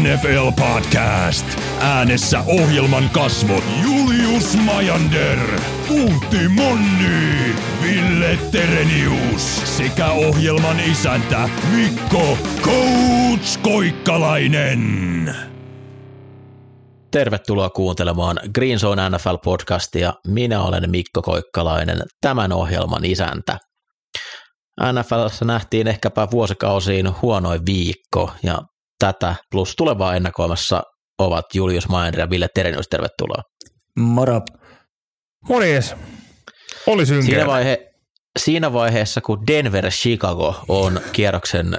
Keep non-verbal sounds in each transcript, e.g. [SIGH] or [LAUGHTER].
NFL Podcast. Äänessä ohjelman kasvot Julius Majander, Puutti Monni, Ville Terenius sekä ohjelman isäntä Mikko Coach Koikkalainen. Tervetuloa kuuntelemaan Green Zone NFL-podcastia. Minä olen Mikko Koikkalainen, tämän ohjelman isäntä. NFLssä nähtiin ehkäpä vuosikausiin huonoin viikko ja tätä plus tulevaa ennakoimassa ovat Julius Maender ja Ville Terenius. Tervetuloa. Moro. Morjes. Oli synkeä. Siinä, vaihe, siinä vaiheessa, kun Denver-Chicago on kierroksen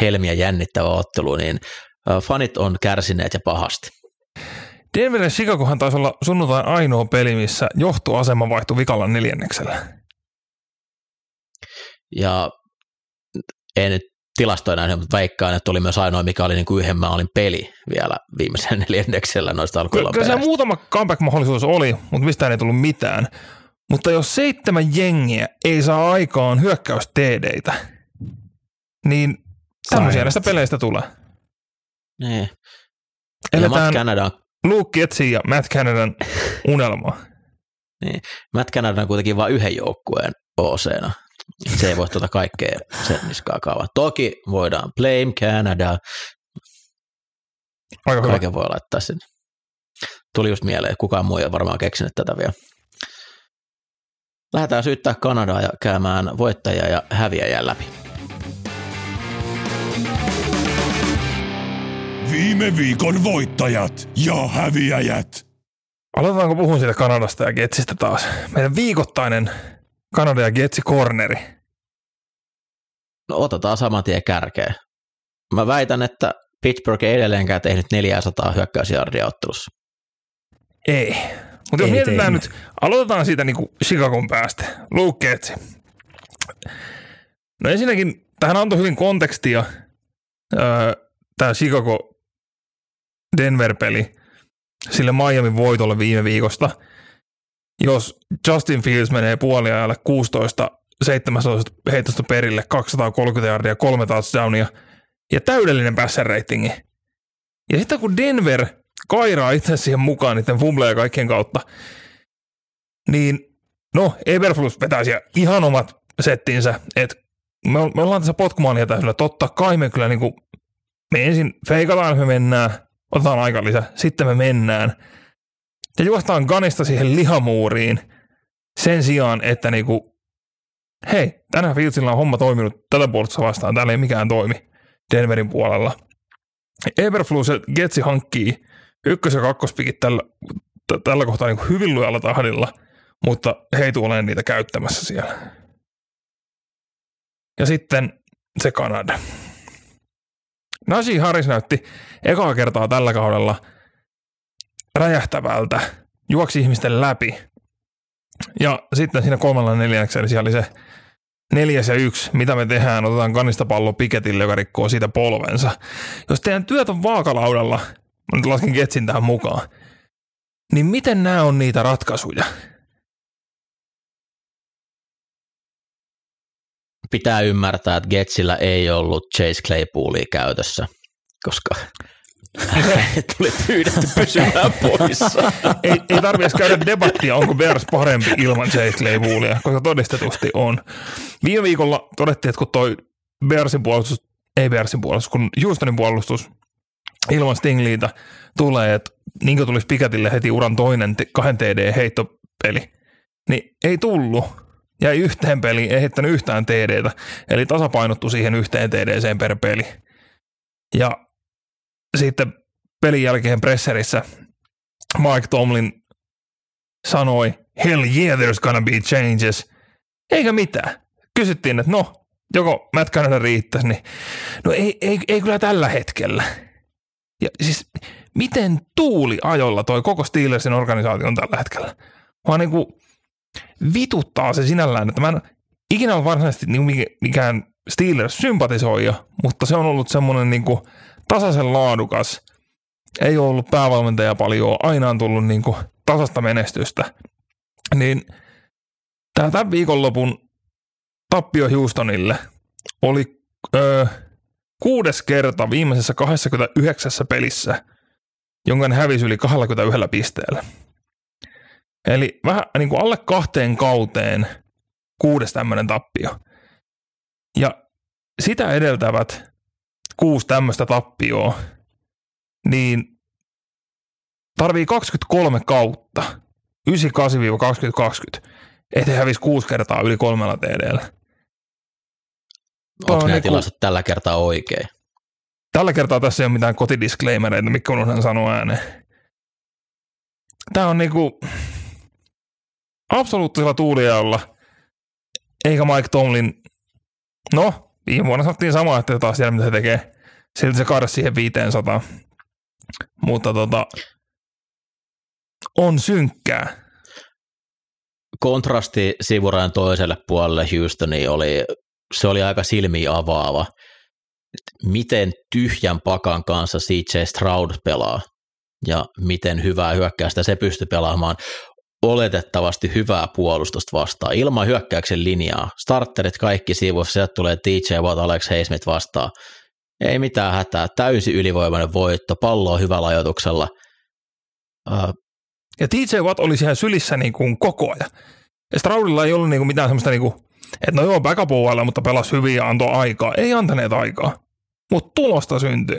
helmiä jännittävä ottelu, niin fanit on kärsineet ja pahasti. Denver ja Chicagohan taisi olla sunnuntain ainoa peli, missä johtoasema vaihtui vikalla neljänneksellä. Ja en nyt tilastoja näin, mutta veikkaan, että oli myös ainoa, mikä oli niin kuin yhden maalin peli vielä viimeisen [LAUGHS] neljänneksellä noista alkuillan Kyllä se muutama comeback-mahdollisuus oli, mutta mistään ei tullut mitään. Mutta jos seitsemän jengiä ei saa aikaan hyökkäys TDitä, niin tämmöisiä näistä peleistä tulee. Niin. Eletään Matt Canada Luke Getsin ja Matt Canadan [LAUGHS] unelmaa. niin. Matt Canada on kuitenkin vain yhden joukkueen OC-na. Se ei voi tuota kaikkea sen niskaa kaavaa. Toki voidaan blame Canada, Aika hyvä. kaiken voi laittaa sinne. Tuli just mieleen, kukaan muu ei varmaan keksinyt tätä vielä. Lähdetään syyttää Kanadaa ja käymään voittajia ja häviäjää läpi. Viime viikon voittajat ja häviäjät. Aloitetaanko puhun siitä Kanadasta ja Getsistä taas? Meidän viikoittainen Kanada ja Getsi corneri. No otetaan saman tien kärkeen. Mä väitän, että Pittsburgh ei edelleenkään tehnyt 400 hyökkäysjardia ottelussa. Ei. Mutta jos Ei mietitään tehnyt. nyt, aloitetaan siitä niinku Chicagon päästä. Luke Getsi. No ensinnäkin, tähän antoi hyvin kontekstia öö, tämä Chicago Denver-peli sille Miamin voitolle viime viikosta. Jos Justin Fields menee puoliajalle 16 17 heitosta perille, 230 yardia, kolme touchdownia ja täydellinen passer. Ja sitten kun Denver kairaa itse siihen mukaan niiden fumbleja kaikkien kautta, niin no, Eberflus vetää siellä ihan omat settinsä, että me, me ollaan tässä potkumaania täysillä, totta kai me kyllä niinku, me ensin feikataan, me mennään, otetaan aika lisä, sitten me mennään. Ja juostaan ganista siihen lihamuuriin sen sijaan, että niinku, hei, tänään Fieldsillä on homma toiminut tätä puolustusta vastaan, täällä ei mikään toimi Denverin puolella. Eberflus ja Getsi hankkii ykkös- ja kakkospikit tällä, t- tällä kohtaa niin hyvin lujalla tahdilla, mutta he ei tule niitä käyttämässä siellä. Ja sitten se Kanada. Najee Harris näytti ekaa kertaa tällä kaudella räjähtävältä, juoksi ihmisten läpi. Ja sitten siinä kolmannella neljänneksellä siellä oli se neljäs ja yksi, mitä me tehdään, otetaan kannista pallo piketille, joka rikkoo siitä polvensa. Jos teidän työt on vaakalaudalla, mä nyt lasken Getsin tähän mukaan, niin miten nämä on niitä ratkaisuja? Pitää ymmärtää, että Getsillä ei ollut Chase Claypoolia käytössä, koska [LAUGHS] tuli pyydetty pysymään poissa. [LAUGHS] ei, ei tarvitse käydä debattia, onko Bears parempi ilman Chase Claypoolia, koska todistetusti on. Viime viikolla todettiin, että kun toi Bearsin puolustus, ei Bearsin puolustus, kun Houstonin puolustus ilman Stingleytä tulee, että niin tulisi Pikatille heti uran toinen kahden TD heittopeli, niin ei tullut. Jäi yhteen peliin, ei heittänyt yhtään TDtä, eli tasapainottu siihen yhteen TDCen per peli. Ja sitten pelin jälkeen presserissä Mike Tomlin sanoi, hell yeah, there's gonna be changes. Eikä mitään. Kysyttiin, että no, joko Canada riittäisi, niin no ei, ei, ei kyllä tällä hetkellä. Ja siis miten tuuli ajolla toi koko Steelersin organisaation tällä hetkellä? Vaan niin kuin vituttaa se sinällään, että mä en ikinä ole varsinaisesti niin mikään Steelers sympatisoija, mutta se on ollut semmoinen niin kuin tasaisen laadukas. Ei ole ollut päävalmentaja paljon, aina on tullut niin kuin tasasta menestystä. Niin tämä tämän viikonlopun tappio Houstonille oli öö, kuudes kerta viimeisessä 29 pelissä, jonka ne hävisi yli 21 pisteellä. Eli vähän niin kuin alle kahteen kauteen kuudes tämmöinen tappio. Ja sitä edeltävät kuusi tämmöistä tappioa, niin tarvii 23 kautta, 98-2020, ettei hävisi kuusi kertaa yli kolmella TDllä. Onko nämä niinku- tilastot tällä kertaa oikein? Tällä kertaa tässä ei ole mitään kotidisclaimereita, mikä unohdan sanoa ääneen. Tämä on niinku absoluuttisella tuuliajalla, eikä Mike Tomlin, no viime vuonna sanottiin samaa, että taas tiedä mitä se tekee. Silti se kaada siihen 500. Mutta tota, on synkkää. Kontrasti sivurajan toiselle puolelle Houstoniin oli, se oli aika silmiä avaava. Miten tyhjän pakan kanssa CJ Stroud pelaa ja miten hyvää hyökkäystä se pystyy pelaamaan oletettavasti hyvää puolustusta vastaan ilman hyökkäyksen linjaa. Starterit kaikki sivussa, sieltä tulee TJ Watt, Alex Highsmith vastaan. Ei mitään hätää, täysi ylivoimainen voitto, pallo on hyvällä ajoituksella. Uh, Ja TJ Watt oli siellä sylissä niin kuin koko ajan. Ja Stroudilla ei ollut niin kuin mitään semmoista, niin kuin, että no joo, backup mutta pelasi hyvin ja antoi aikaa. Ei antaneet aikaa, mutta tulosta syntyy.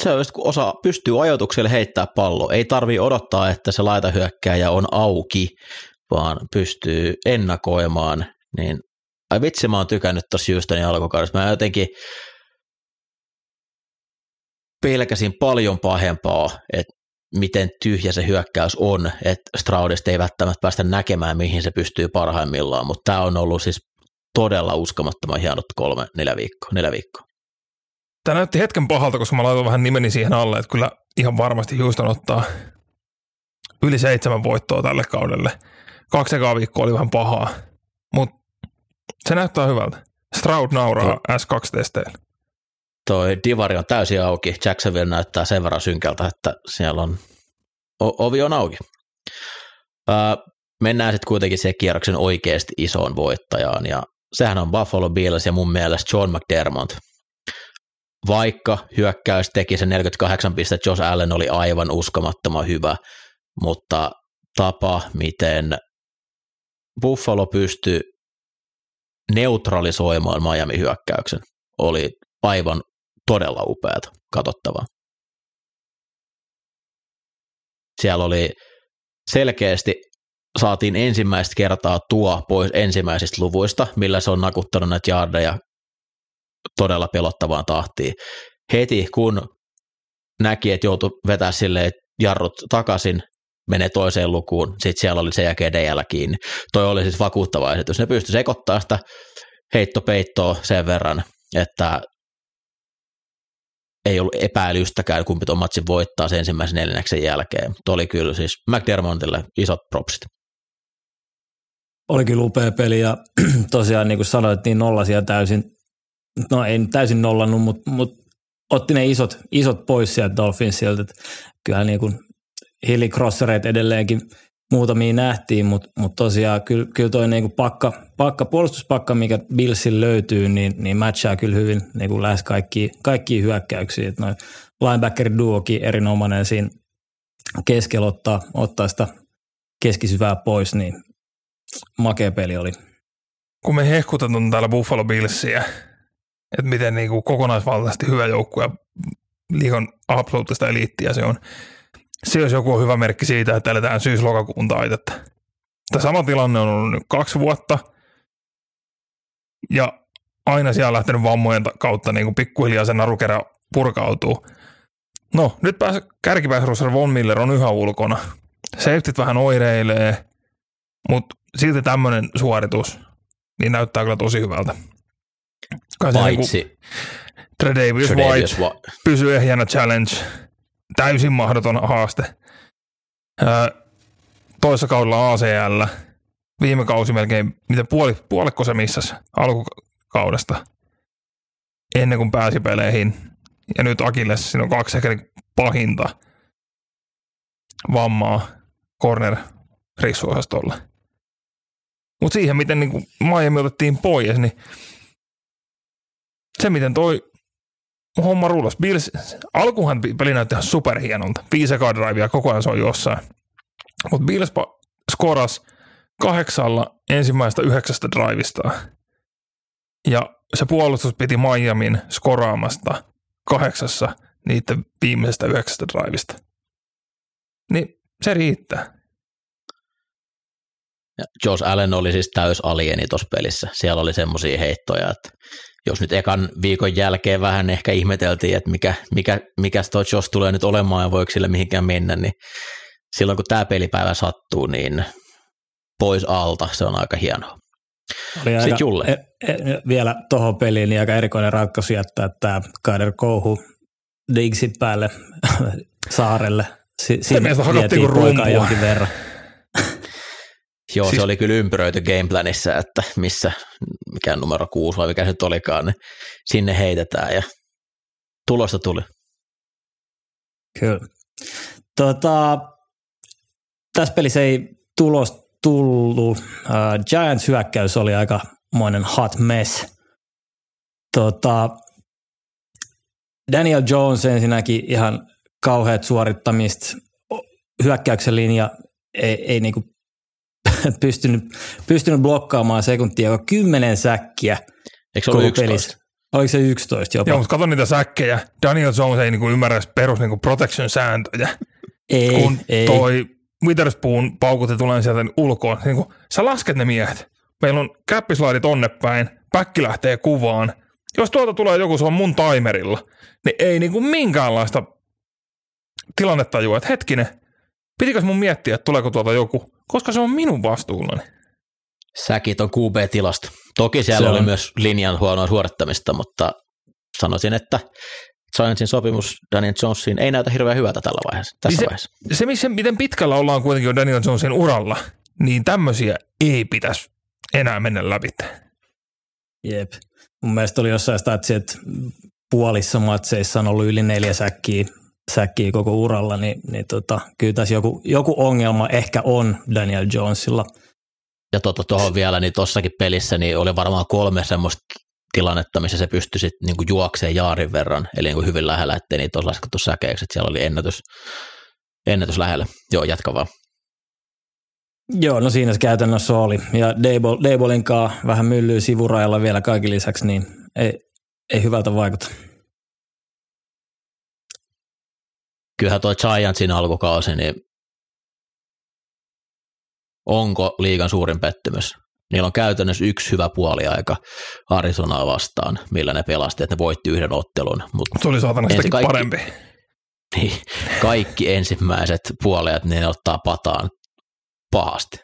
Se on just, kun osa pystyy ajoitukselle heittää pallo. Ei tarvii odottaa, että se laitahyökkääjä on auki, vaan pystyy ennakoimaan. Niin, ai vitsi, mä oon tykännyt tuossa Houstonin alkukaudessa. Mä jotenkin pelkäsin paljon pahempaa, että miten tyhjä se hyökkäys on, että Straudista ei välttämättä päästä näkemään, mihin se pystyy parhaimmillaan, mutta tämä on ollut siis todella uskomattoman hienot kolme, neljä viikkoa, neljä viikkoa. Tämä näytti hetken pahalta, koska mä laitoin vähän nimeni siihen alle, että kyllä ihan varmasti Houston ottaa yli seitsemän voittoa tälle kaudelle. Kaksi ekaa viikkoa oli vähän pahaa, mutta se näyttää hyvältä. Stroud nauraa S2-testeillä. Toi divari on täysin auki. Jacksonville näyttää sen verran synkältä, että siellä on, o- ovi on auki. Öö, mennään sitten kuitenkin siihen kierroksen oikeasti isoon voittajaan, ja sehän on Buffalo Bills ja mun mielestä John McDermott. Vaikka hyökkäys teki sen 48 pistettä, Josh Allen oli aivan uskomattoman hyvä, mutta tapa, miten Buffalo pystyi neutralisoimaan Miami hyökkäyksen, oli aivan todella upeata katsottavaa. Siellä oli selkeästi saatiin ensimmäistä kertaa tuo pois ensimmäisistä luvuista, millä se on nakuttanut näitä jardeja todella pelottavaan tahtiin. Heti kun näki, että joutui vetää silleen jarrut takaisin, menee toiseen lukuun, sitten siellä oli sen jälkeen DL kiinni. Toi oli siis vakuuttava esitys. Ne pystyi sekoittamaan sitä heittopeittoa sen verran, että ei ollut epäilystäkään, kumpi tuon matsin voittaa sen ensimmäisen neljänneksen jälkeen. Mutta oli kyllä siis McDermottille isot propsit. Oli kyllä upea peli ja [CLEARS THROAT] tosiaan niin kuin sanoit, niin nollasia täysin, no ei täysin nollannut, mutta, mutta otti ne isot, isot pois sieltä Dolphinsilta. Kyllähän niin kuin Hilli Crossereet edelleenkin muutamia nähtiin, mutta, mutta tosiaan kyllä, kyllä toi niin kuin pakka, pakka, puolustuspakka, mikä Billsin löytyy, niin, niin matchaa kyllä hyvin niin kuin lähes kaikki, kaikkia hyökkäyksiä. Että noin linebacker duokin erinomainen siinä keskellä ottaa, ottaa sitä keskisyvää pois, niin makea peli oli. Kun me hehkutetaan täällä Buffalo Billsiä, että miten niin kuin kokonaisvaltaisesti hyvä joukkue ja liikan absoluuttista eliittiä se on. Se jos joku hyvä merkki siitä, että eletään syys-lokakuun taitetta. Tämä sama tilanne on ollut nyt kaksi vuotta ja aina siellä on lähtenyt vammojen kautta niin kuin pikkuhiljaa se narukerä purkautuu. No, nyt pääs, kärkipääsrusser Von Miller on yhä ulkona. Safetyt vähän oireilee, mutta silti tämmöinen suoritus niin näyttää kyllä tosi hyvältä. Kai se Paitsi Tredavious White Wa- pysyy ehjänä challenge. Täysin mahdoton haaste. Öö, toisessa kaudella ACL. Viime kausi melkein, miten puoli, puolikko se missasi alkukaudesta ennen kuin pääsi peleihin. Ja nyt Akilles, siinä on kaksi ehkä pahinta vammaa corner rissuosastolla. Mutta siihen, miten niin Miami otettiin pois, niin se, miten toi homma rullas. Bills, alkuhan peli näytti ihan superhienolta. Viisi drivea, koko ajan se on jossain. Mutta Bills skoras kahdeksalla ensimmäistä yhdeksästä drivista. Ja se puolustus piti Miamin skoraamasta kahdeksassa niiden viimeisestä yhdeksästä drivista. Niin se riittää. Josh Allen oli siis täys alieni tuossa pelissä. Siellä oli semmoisia heittoja, että jos nyt ekan viikon jälkeen vähän ehkä ihmeteltiin, että mikä, mikä, mikä toi Josh tulee nyt olemaan ja voiko sille mihinkään mennä, niin silloin kun tämä pelipäivä sattuu, niin pois alta, se on aika hienoa. Oli aika, Julle. E, e, vielä tuohon peliin niin aika erikoinen ratkaisu jättää tämä Kader Kouhu Diggsin päälle [LAUGHS] saarelle. Si- Siinä vietiin poikaa jonkin verran. Joo, siis... se oli kyllä ympyröity gameplanissa, että missä, mikä numero kuusi vai mikä se nyt olikaan, niin sinne heitetään ja tulosta tuli. Kyllä. Tota, tässä pelissä ei tulos tullut. Uh, Giants hyökkäys oli aika monen hot mess. Tota, Daniel Jones ensinnäkin ihan kauheat suorittamista. Hyökkäyksen linja ei, ei niinku [LAUGHS] pystynyt, pystynyt blokkaamaan sekuntia, joka kymmenen säkkiä. Eikö se ollut 11? Pelissä. Oliko se 11 jopa? Joo, mutta kato niitä säkkejä. Daniel Jones ei niinku ymmärrä perus niinku protection-sääntöjä. Ei, kun ei. toi Witherspoon paukutti tulee sieltä ulkoon. Niin kuin, sä lasket ne miehet. Meillä on käppislaidit tonne päin, päkki lähtee kuvaan. Jos tuolta tulee joku, se on mun timerilla, niin ei niin kuin minkäänlaista tilannetajua, että hetkinen, pitikös mun miettiä, että tuleeko tuolta joku, koska se on minun vastuullani. Säkit on QB-tilasto. Toki siellä se oli on. myös linjan huonoa suorittamista, mutta sanoisin, että Giantsin sopimus Daniel Jonesin ei näytä hirveän hyvältä tällä vaiheessa, tässä niin se, vaiheessa. Se, missä, miten pitkällä ollaan kuitenkin jo Daniel Jonesin uralla, niin tämmöisiä ei pitäisi enää mennä läpi. Jep. Mun mielestä oli jossain statsi, että puolissa matseissa on ollut yli neljä säkkiä, säkkiä koko uralla, niin, niin tota, kyllä tässä joku, joku ongelma ehkä on Daniel Jonesilla. Ja tuohon tota, vielä, niin tuossakin pelissä niin oli varmaan kolme semmoista tilannetta, missä se pystyi sitten niin juokseen jaarin verran, eli niin kuin hyvin lähellä, ettei niitä olisi laskettu säkeiksi, että siellä oli ennätys, ennätys lähellä. Joo, jatka vaan. Joo, no siinä se käytännössä oli. Ja Deibolin kanssa vähän myllyy sivurajalla vielä kaiken lisäksi, niin ei, ei hyvältä vaikuta. Kyllähän tuo Giantsin alkukausi, niin onko liigan suurin pettymys? Niillä on käytännössä yksi hyvä puoli aika Arizonaa vastaan, millä ne pelasti, että ne voitti yhden ottelun. Mutta se oli saatana sitäkin kaikki, parempi. [LAUGHS] Niin, kaikki ensimmäiset puolijat, ne ottaa pataan pahasti.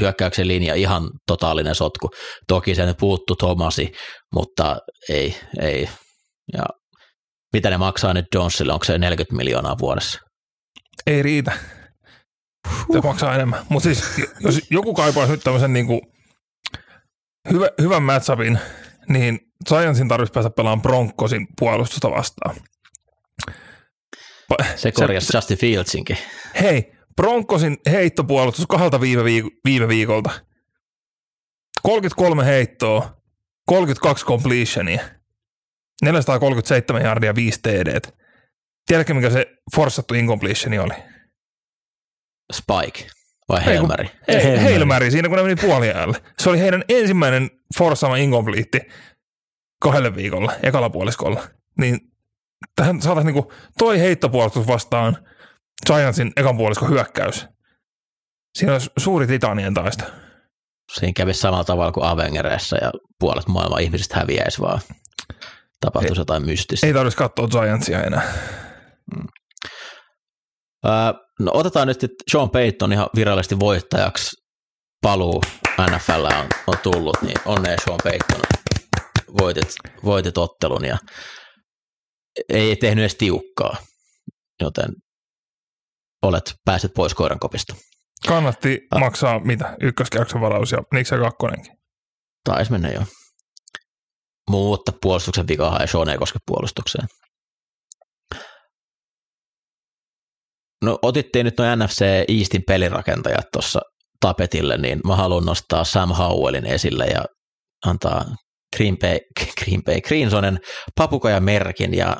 Hyökkäyksen linja ihan totaalinen sotku. Toki sen puuttu Tomasi, mutta ei, ei. Ja mitä ne maksaa nyt Jonesille, onko se 40 miljoonaa vuodessa? Ei riitä. Se maksaa enemmän. Mutta siis, jos joku kaipaa nyt tämmöisen niin hyvä, hyvän matchupin, niin Giantsin tarvitsisi päästä pelaamaan Broncosin puolustusta vastaan. Se korjasi se, Justin Fieldsinkin. Hei, Broncosin heittopuolustus kahdelta viime, viik- viime viikolta. 33 heittoa, 32 completionia, 437 yardia, 5 TD. Tiedätkö, mikä se forssattu incompletion oli? Spike vai Helmäri? Ei, ei siinä kun ne meni puoliajalle. Se oli heidän ensimmäinen forssama incomplete kahdelle viikolla, ekalla puoliskolla. Niin tähän saataisiin niinku toi heittopuolustus vastaan Giantsin ekan puoliskon hyökkäys. Siinä on suuri titanien taista. Siinä kävi samalla tavalla kuin Avengereissa ja puolet maailman ihmisistä häviäisi vaan. Tapahtuisi jotain mystistä. Ei tarvitsisi katsoa Giantsia enää. Mm. No otetaan nyt, että Sean Payton ihan virallisesti voittajaksi paluu NFL on, on tullut, niin onnea Sean Payton. Voitit, voitit ottelun ja ei tehnyt edes tiukkaa, joten olet pääset pois koirankopista. Kannatti ah. maksaa mitä? Ykköskierroksen varaus ja Niksä kakkonenkin. Taisi mennä jo. Mutta puolustuksen vikahan ja Sean ei koske puolustukseen. No otittiin nyt noin NFC Eastin pelirakentajat tuossa tapetille, niin mä haluan nostaa Sam Howellin esille ja antaa Green Bay, [LAUGHS] Green Bay Greensonen papukoja merkin ja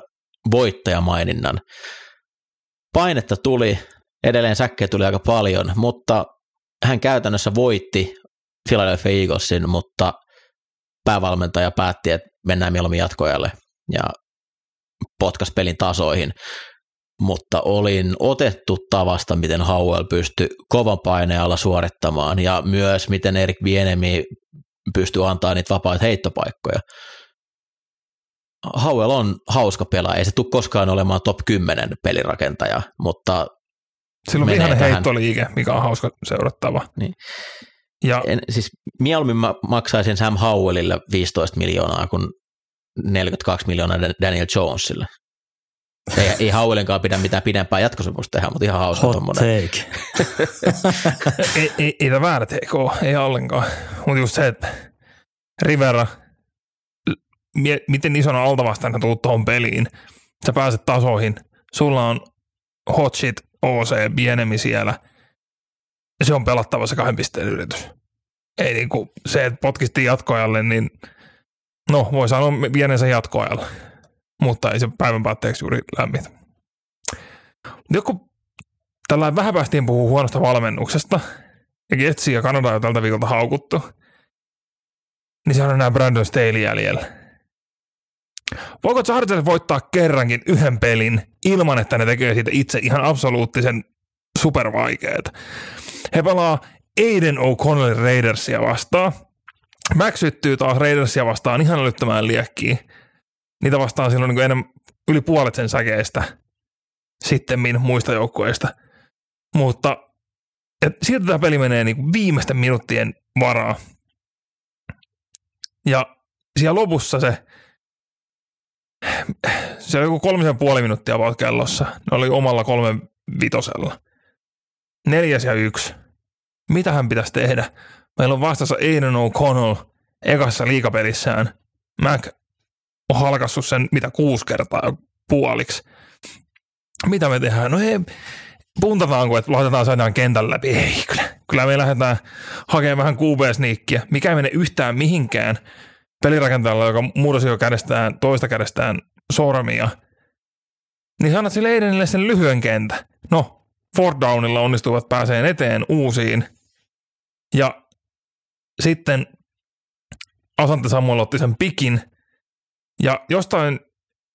voittajamaininnan. Painetta tuli, edelleen säkkejä tuli aika paljon, mutta hän käytännössä voitti Philadelphia Eaglesin, mutta päävalmentaja päätti, että mennään mieluummin jatkojalle ja potkas pelin tasoihin, mutta olin otettu tavasta, miten Howell pystyi kovan paineen alla suorittamaan ja myös miten Erik Bienemi pystyy antaa niitä vapaita heittopaikkoja. Howell on hauska pelaaja, ei se tule koskaan olemaan top 10 pelirakentaja, mutta Silloin vihainen tähän- heittoliike, mikä on hauska seurattava. Niin. Ja en, siis mieluummin mä maksaisin Sam Howellille 15 miljoonaa kuin 42 miljoonaa Dan- Daniel Jonesille. Ei, ei Howellinkaan pidä mitään pidempää jatkosopimusta tehdä, mutta ihan hauska Hot tuommoinen. take. [LAUGHS] ei, ei, ei tämä väärä teko ole, ei ollenkaan. Mutta just se, että Rivera, mie- miten isona altavastainen tuut tuohon peliin, sä pääset tasoihin, sulla on hot shit OC pienemi siellä, se on pelattava se kahden pisteen yritys. Ei niinku, se, että potkistiin jatkoajalle, niin no voi sanoa pienensä jatkoajalla, mutta ei se päivän päätteeksi juuri lämmitä. Joku tällä vähän päästiin puhua huonosta valmennuksesta, ja Getsi ja Kanada on tältä viikolta haukuttu, niin se on enää Brandon Staley jäljellä. Voiko Chargers voittaa kerrankin yhden pelin ilman, että ne tekee siitä itse ihan absoluuttisen supervaikeet? He pelaa Aiden O'Connellin Raidersia vastaan. Max syttyy taas Raidersia vastaan ihan älyttömään liekkiin. Niitä vastaan silloin niin enemmän yli puolet sen säkeistä sitten muista joukkueista. Mutta et tämä peli menee niin viimeisten minuuttien varaa. Ja siellä lopussa se, se oli joku kolmisen puoli minuuttia vaan kellossa. Ne oli omalla kolmen vitosella. Neljäs ja yksi. Mitä hän pitäisi tehdä? Meillä on vastassa Aiden O'Connell ekassa liikapelissään. Mac on halkassut sen mitä kuusi kertaa puoliksi. Mitä me tehdään? No hei, puntataanko, että laitetaan saadaan kentän läpi? Ei, kyllä, kyllä me lähdetään hakemaan vähän QB-sniikkiä, mikä ei mene yhtään mihinkään pelirakentajalla, joka mursi jo kädestään, toista kädestään sormia. Niin sanat sille Eidenille sen lyhyen kentä. No, Ford Downilla onnistuvat pääseen eteen uusiin. Ja sitten Asante Samuel otti sen pikin. Ja jostain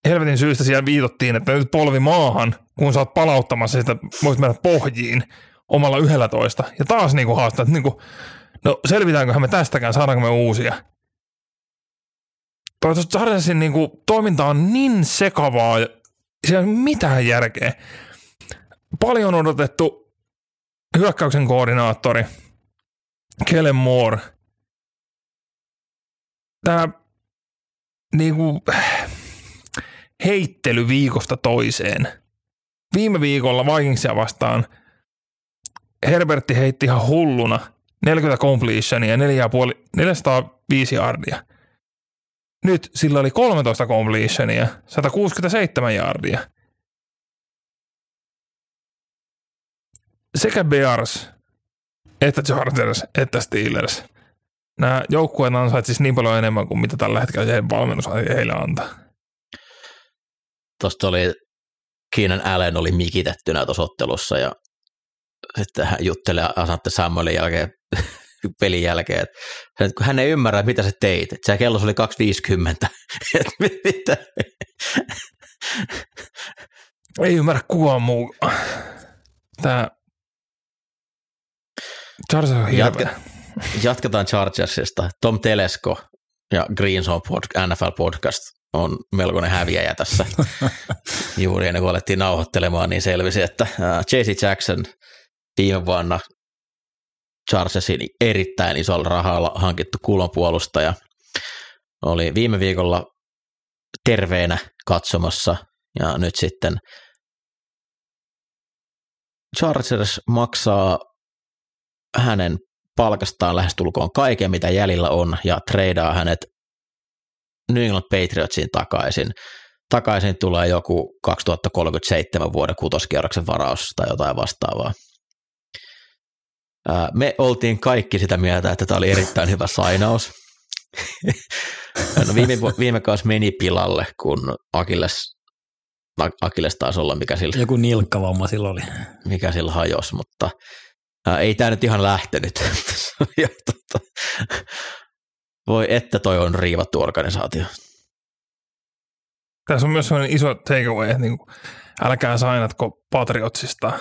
helvetin syystä siellä viitottiin, että nyt polvi maahan, kun sä oot palauttamassa sitä, voit mennä pohjiin omalla yhdellä toista. Ja taas niinku haastaa, että niinku, no selvitäänköhän me tästäkään, saadaanko me uusia. Toivottavasti Chargersin niinku toiminta on niin sekavaa, siellä ei ole mitään järkeä. Paljon odotettu hyökkäyksen koordinaattori, Kellen Moore. Tämä niinku, heittely viikosta toiseen. Viime viikolla Vikingsia vastaan Herbertti heitti ihan hulluna 40 completionia ja 4,5 405 yardia. Nyt sillä oli 13 completionia, 167 yardia. Sekä Bears, että Chargers, että Steelers. Nämä joukkueet ansaitsisivat niin paljon enemmän kuin mitä tällä hetkellä se valmennus heille antaa. Tuosta oli Keenan Allen oli mikitettynä tuossa ottelussa ja sitten hän juttelee Asante Samuelin jälkeen, [LAUGHS] pelin jälkeen, että hän- kun hän ei ymmärrä, mitä sä teit. Että se kello oli 2.50. [LAUGHS] Että mitä? Ei ymmärrä kukaan muu. Tää Chargers on. Jatka- Jatketaan Chargersista. Tom Telesko ja Green Zone pod- NFL Podcast on melkoinen häviäjä tässä. [LAUGHS] Juuri ennen kuin alettiin nauhoittelemaan, niin selvisi, että J.C. Jackson viime vuonna Chargersin erittäin isolla rahalla hankittu kulmapuolustaja oli viime viikolla terveenä katsomassa ja nyt sitten Chargers maksaa hänen palkastaan lähestulkoon kaiken, mitä jäljellä on, ja treidaa hänet New England Patriotsin takaisin. Takaisin tulee joku 2037 vuoden kutoskierroksen varaus tai jotain vastaavaa. Me oltiin kaikki sitä mieltä, että tämä oli erittäin hyvä sainaus. no viime, viime kausi meni pilalle, kun Akilles, Akilles taisi olla, mikä sillä, Joku nilkkavamma silloin oli. mikä sillä hajosi, mutta ää, ei tämä nyt ihan lähtenyt. [LAUGHS] ja, tota, voi että toi on riivattu organisaatio. Tässä on myös sellainen iso takeaway, että niin kuin, älkää sainatko Patriotsista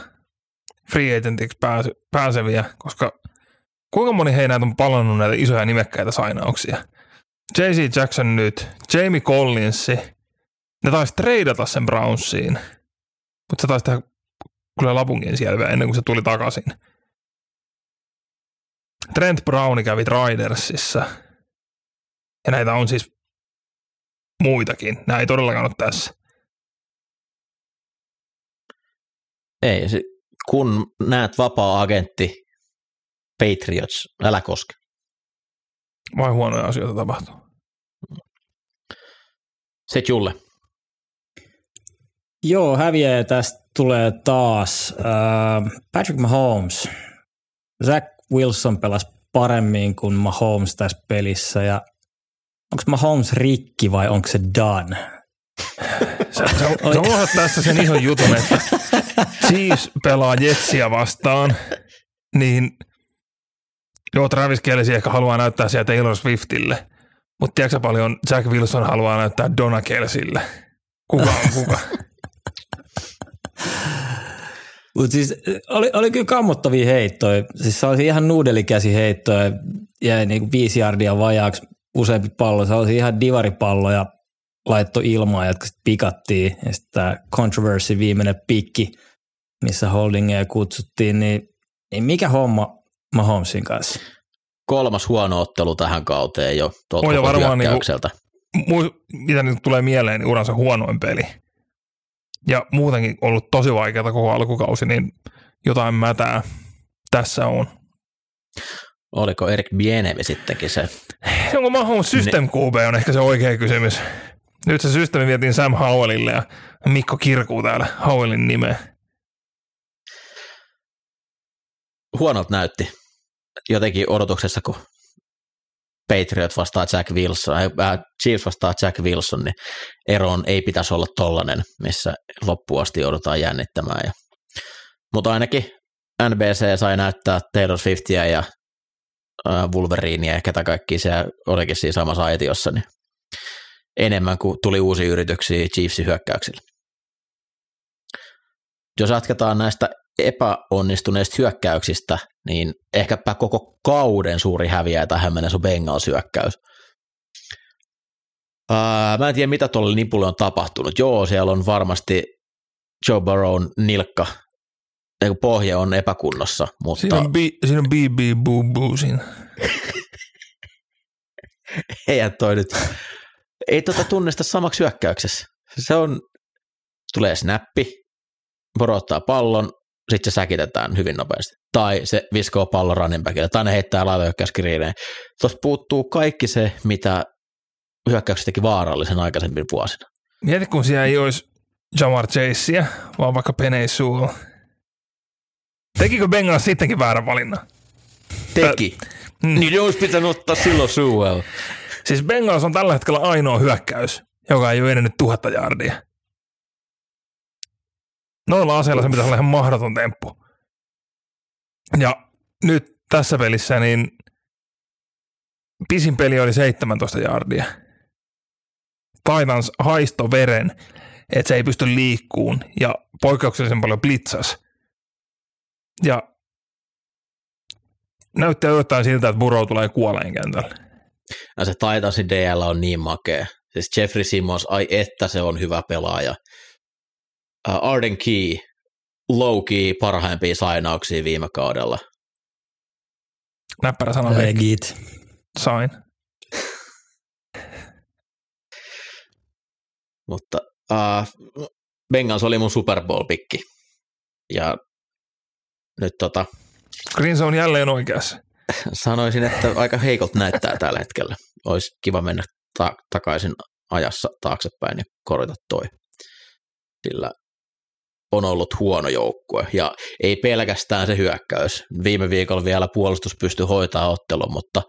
free agentiksi pääse, pääseviä, koska kuinka moni heidän on palannut näitä isoja nimekkäitä sainauksia? J.C. Jackson nyt, Jamie Collinsi, ne taisi treidata sen Brownsiin, mutta se taisi tehdä kyllä lapunkin siellä ennen kuin se tuli takaisin. Trent Browni kävi Ridersissa. Ja näitä on siis muitakin. Nämä ei todellakaan ole tässä. Ei, kun näet vapaa-agentti Patriots, älä koske. Vai huonoja asioita tapahtuu? Se Julle. Joo, häviäjä tästä tulee taas. Uh, Patrick Mahomes. Zach Wilson pelasi paremmin kuin Mahomes tässä pelissä ja onko Mahomes rikki vai onko se done? Sä, sä, sä unohdat tässä sen ison jutun, että Chiefs pelaa Jetsiä vastaan, niin joo, Travis Kelce ehkä haluaa näyttää siellä Taylor Swiftille, mutta tiedätkö paljon Jack Wilson haluaa näyttää Donna Kelsille? Kuka on kuka? [LAUGHS] Mutta siis oli, oli kyllä kammottavia heittoja. Siis se olisi ihan nuudelikäsi heittoja, jäi niinku viisi jardia vajaaksi useampi pallo. Se olisi ihan divaripalloja laitto ilmaa, jotka sitten pikattiin. Ja sitten tämä controversy, viimeinen pikki, missä holdingia kutsuttiin, niin, niin mikä homma Mahomesin kanssa? Kolmas huono ottelu tähän kauteen jo tuolta varmaan niinku-. Mu- mitä nyt tulee mieleen, niin uransa huonoin peli. Ja muutenkin ollut tosi vaikeaa koko alkukausi, niin jotain mätää tässä on. Oliko Erik Bienevi sittenkin se? Onko Mahomes System QB on ehkä se oikea kysymys. Nyt se systeemi vietiin Sam Howellille ja Mikko kirkuu täällä Howellin nimeä. Huonolta näytti. Jotenkin odotuksessa, kun Patriot vastaa Jack Wilson, äh, Chiefs vastaa Jack Wilson, niin eroon ei pitäisi olla tollanen, missä loppuun asti joudutaan jännittämään. Ja, mutta ainakin NBC sai näyttää Taylor Swiftia ja äh, Wolverinea ja ketä kaikki se olikin siinä samassa aitiossa, niin enemmän kuin tuli uusia yrityksiä Chiefsin hyökkäyksillä. Jos jatketaan näistä epäonnistuneista hyökkäyksistä, niin ehkäpä koko kauden suuri häviäjä tähän mennessä on Bengals hyökkäys. Ää, mä en tiedä, mitä tuolle nipulle on tapahtunut. Joo, siellä on varmasti Joe Burrown nilkka, pohja on epäkunnossa, mutta Siinä on, bi, siinä on BB Boo Boo siinä. [LAUGHS] eihän toi nyt, ei tota tunnista samaksi hyökkäyksessä. Se on, tulee snappi, porottaa pallon, sitten se säkitetään hyvin nopeasti. Tai se viskoo pallon running backille, tai ne heittää laivahyökkäyskiriineen. Tuosta puuttuu kaikki se, mitä hyökkäykset teki vaarallisen aikaisemmin vuosina. Mieti, kun siellä ei olisi Jamar Chaseä, vaan vaikka Penei Sewell. Tekikö Bengals sittenkin väärän valinnan? Teki. Mm. Niin olisi pitänyt ottaa silloin Sewell. Siis Bengals on tällä hetkellä ainoa hyökkäys, joka ei ole edennyt tuhatta jardia. Noilla aseilla se pitäisi olla ihan mahdoton temppu. Ja nyt tässä pelissä niin pisin peli oli 17 jardia. Titans haisto veren, että se ei pysty liikkuun ja poikkeuksellisen paljon blitzas. Ja näyttää jotain siltä, että Burrow tulee kuoleen kentällä. Ja se Titansin DL on niin makea. Siis Jeffrey Simmons, ai että se on hyvä pelaaja. Uh, Arden Key, low key, parhaimpia sainauksia viime kaudella. Näppärä sana Legit. sain. Mutta uh, Bengals oli mun Super Bowl-pikki. Ja nyt tota, Green on jälleen oikeassa. [LAUGHS] sanoisin, että aika heikot näyttää tällä hetkellä. Olisi kiva mennä ta- takaisin ajassa taaksepäin ja korjata toi. Sillä on ollut huono joukkue ja ei pelkästään se hyökkäys. Viime viikolla vielä puolustus pystyi hoitaa ottelun, mutta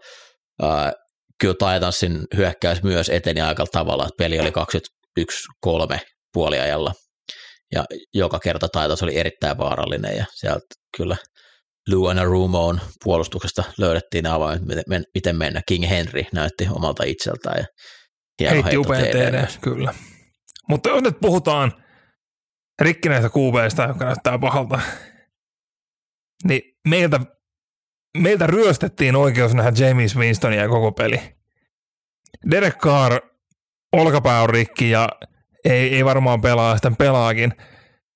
ää, kyllä Titansin hyökkäys myös eteni aika tavalla, että peli oli 21-3 puoliajalla ja joka kerta Titans oli erittäin vaarallinen ja sieltä kyllä Luana Rumoon puolustuksesta löydettiin ne avaimet, miten, miten mennä. King Henry näytti omalta itseltään ja Heitti upean kyllä. Mutta jos nyt puhutaan rikkinäistä kuubeista, joka näyttää pahalta, niin meiltä, meiltä ryöstettiin oikeus nähdä James Winstonia koko peli. Derek Carr, olkapää on rikki ja ei, ei varmaan pelaa, sitten pelaakin.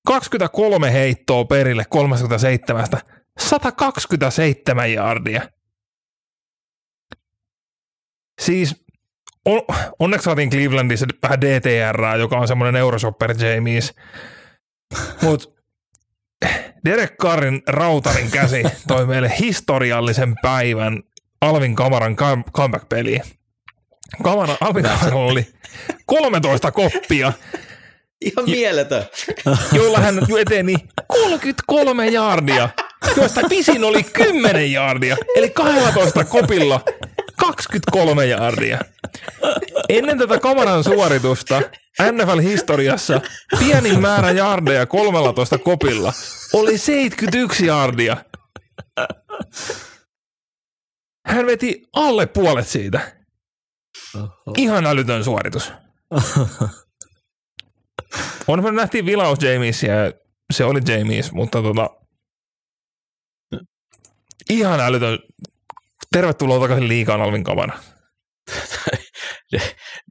23 heittoa perille 37, 127 jardia. Siis on, onneksi saatiin Clevelandissa vähän DTR, joka on semmoinen Euroshopper Jamies. Mutta Derek Carrin rautarin käsi toi meille historiallisen päivän Alvin Kamaran comeback-peliin. Kamara, Alvin Kamara oli 13 koppia. Ihan mieletön. Joilla hän eteni 33 jaardia, joista pisin oli 10 jaardia, eli 12 kopilla 23 jaardia. Ennen tätä kamaran suoritusta NFL-historiassa pienin määrä jaardeja 13 kopilla oli 71 jaardia. Hän veti alle puolet siitä. Ihan älytön suoritus. On me nähtiin vilaus Jamiesia ja se oli Jamies, mutta tota, ihan älytön. Tervetuloa takaisin liikaan Alvin kamana. [LAUGHS]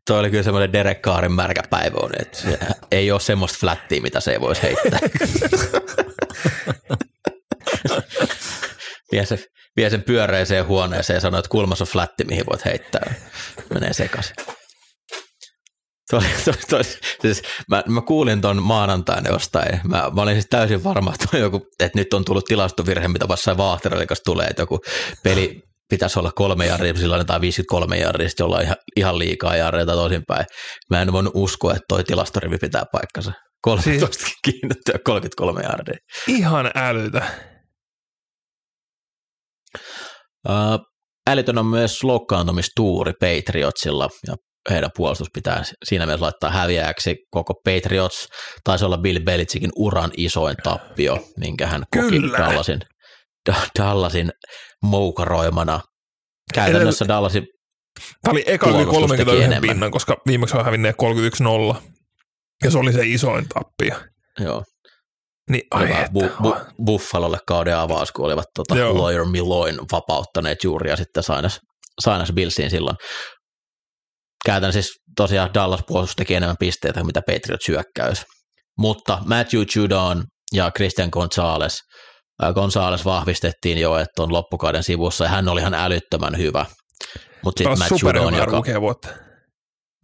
Toi oli kyllä semmoinen Derek Kaarin märkä päivä on, että ei ole semmoista flättiä, mitä se ei voisi heittää. [LAUGHS] vie, se, vie sen pyöreiseen huoneeseen ja sanoo, että kulmassa on flätti, mihin voit heittää. Menee sekaisin. Toi, toi, toi, siis mä, mä, kuulin ton maanantaina jostain. Mä, mä olin siis täysin varma, että, joku, että nyt on tullut tilastovirhe, mitä vasta Vahteralikas tulee, että joku peli pitäisi olla kolme jarria, sillä tai 53 jarria, sitten ollaan ihan, ihan liikaa jarria tai toisinpäin. Mä en voinut uskoa, että toi tilastorivi pitää paikkansa. 13 siis, kiinnittyä 33 jardia. Ihan älytä. Älytön on myös loukkaantumistuuri Patriotsilla ja heidän puolustus pitää siinä mielessä laittaa häviäjäksi. Koko Patriots taisi olla Bill Belichickin uran isoin tappio, minkä hän koki Kyllä. Dallasin, Dallasin moukaroimana. Käytännössä Dallasin Tämä oli eka yli 31 pinnan, koska viimeksi on hävinneet 31-0. Ja se oli se isoin tappio. Joo. Niin, ai bu- bu- Buffalolle kauden avaus, kun olivat tota Lawyer Milloin vapauttaneet juuri ja sitten sainas, sainas Billsiin silloin käytännössä siis tosiaan Dallas puolustus teki enemmän pisteitä kuin mitä Patriots syökkäys. Mutta Matthew Judon ja Christian Gonzalez, Gonzalez vahvistettiin jo, että on loppukauden sivussa ja hän oli ihan älyttömän hyvä. Mutta sitten Matt Judon, joka,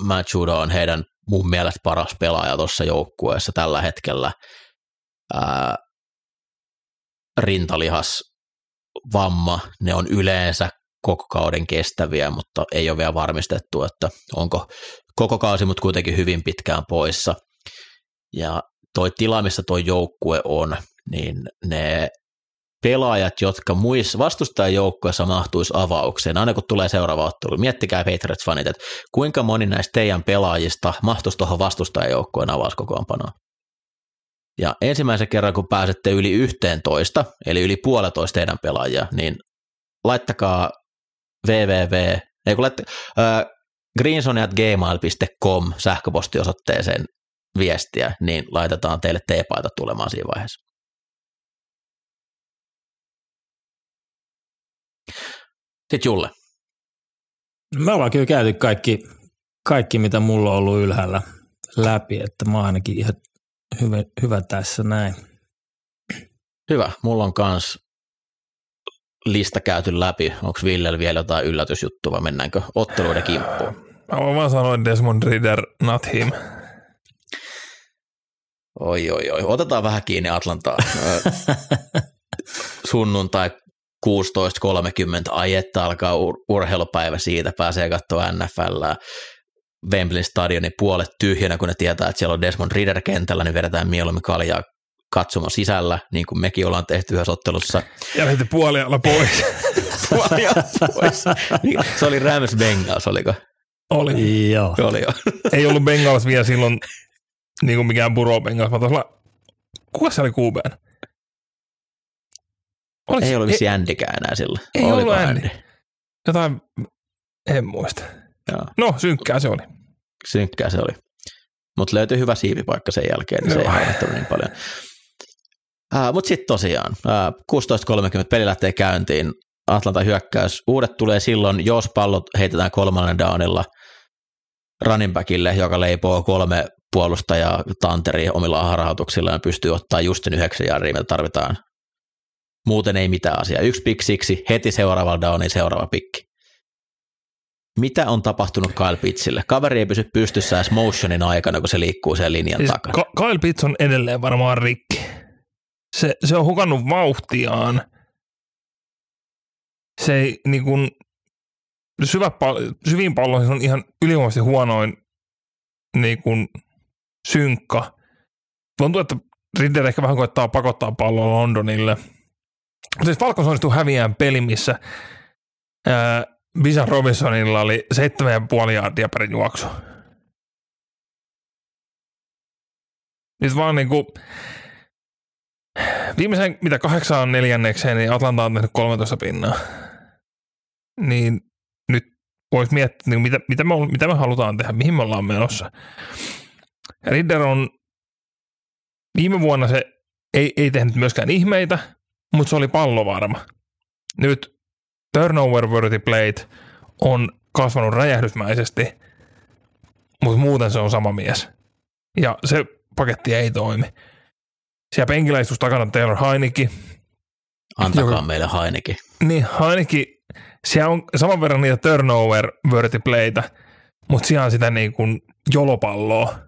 Matt Judon heidän mun mielestä paras pelaaja tuossa joukkueessa tällä hetkellä. Ää, rintalihas vamma, ne on yleensä koko kauden kestäviä, mutta ei ole vielä varmistettu, että onko koko kausi, mutta kuitenkin hyvin pitkään poissa. Ja toi tila, missä toi joukkue on, niin ne pelaajat, jotka muissa vastustajajoukkueessa mahtuisi avaukseen, aina kun tulee seuraava ottelu, miettikää Patriots-fanit, että kuinka moni näistä teidän pelaajista mahtuisi tuohon vastustajajoukkueen avauskokoonpanoon. Ja ensimmäisen kerran, kun pääsette yli 11, eli yli puolitoista teidän pelaajia, niin laittakaa www, ei kun laitte, äh, sähköpostiosoitteeseen viestiä, niin laitetaan teille teepaita tulemaan siinä vaiheessa. Sitten Julle. Me ollaan kyllä käyty kaikki, kaikki, mitä mulla on ollut ylhäällä läpi, että mä oon ainakin ihan hyvä, hyvä tässä näin. Hyvä. Mulla on kans lista käyty läpi. Onko Villellä vielä jotain yllätysjuttua vai mennäänkö otteluiden kimppuun? Mä voin vaan sanoa Desmond Ritter, not him. Oi, oi, oi. Otetaan vähän kiinni Atlantaa. [LAUGHS] Sunnuntai 16.30. Ai että alkaa ur- urheilupäivä siitä. Pääsee katsoa NFL. Wembley stadionin puolet tyhjänä, kun ne tietää, että siellä on Desmond Ritter kentällä, niin vedetään mieluummin kaljaa katsomo sisällä, niin kuin mekin ollaan tehty yhdessä ottelussa. Ja lähti puolialla pois. [LAUGHS] pois. Niin, se oli Rams Bengals, oliko? Oli. Joo. Oli jo. [LAUGHS] Ei ollut Bengals vielä silloin niin kuin mikään Buro Bengals, vaan olla, kuka se oli QBn? Oliko, ei ollut vissi Andykään enää silloin. Ei Oliko ollut Andy. Jotain, en muista. Joo. No, synkkää se oli. Synkkää se oli. Mutta löytyi hyvä siivipaikka sen jälkeen, niin se ei haittanut niin paljon. Uh, Mutta sitten tosiaan, uh, 16.30 peli lähtee käyntiin, Atlanta hyökkäys. Uudet tulee silloin, jos pallot heitetään kolmannen downilla running backille, joka leipoo kolme puolustajaa tanteri omilla harhautuksilla ja pystyy ottaa just sen yhdeksän jarria, mitä tarvitaan. Muuten ei mitään asiaa. Yksi pick siksi, heti seuraavalla downin seuraava pikki. Mitä on tapahtunut Kyle Pittsille? Kaveri ei pysy pystyssä edes motionin aikana, kun se liikkuu sen linjan siis takana. Kyle Pitts on edelleen varmaan rikki. Se, se on hukannut vauhtiaan. Se ei niin kuin, syvä, syvin pallo on ihan ylivoimaisesti huonoin niin kuin, synkka. Tuntuu, että Ridder ehkä vähän koettaa pakottaa palloa Londonille. Siis Falcons onnistuu häviään peli, missä ää, Bijan Robinsonilla oli 7,5 jardia per juoksu. Nyt vaan niinku, viimeisen mitä kahdeksaan neljännekseen, niin Atlanta on tehnyt 13 pinnaa. Niin nyt voisi miettiä, niin mitä, mitä, me, mitä me halutaan tehdä, mihin me ollaan menossa. Ridder on, viime vuonna se ei, ei tehnyt myöskään ihmeitä, mutta se oli pallovarma. Nyt turnover worthy plate on kasvanut räjähdysmäisesti, mutta muuten se on sama mies. Ja se paketti ei toimi. Siellä penkillä istus takana Taylor Heineke. Antakaa joka, meille Heineke. Niin, Heineke, siellä on saman verran niitä turnover worthy playtä, mutta siellä on sitä niin kuin jolopalloa,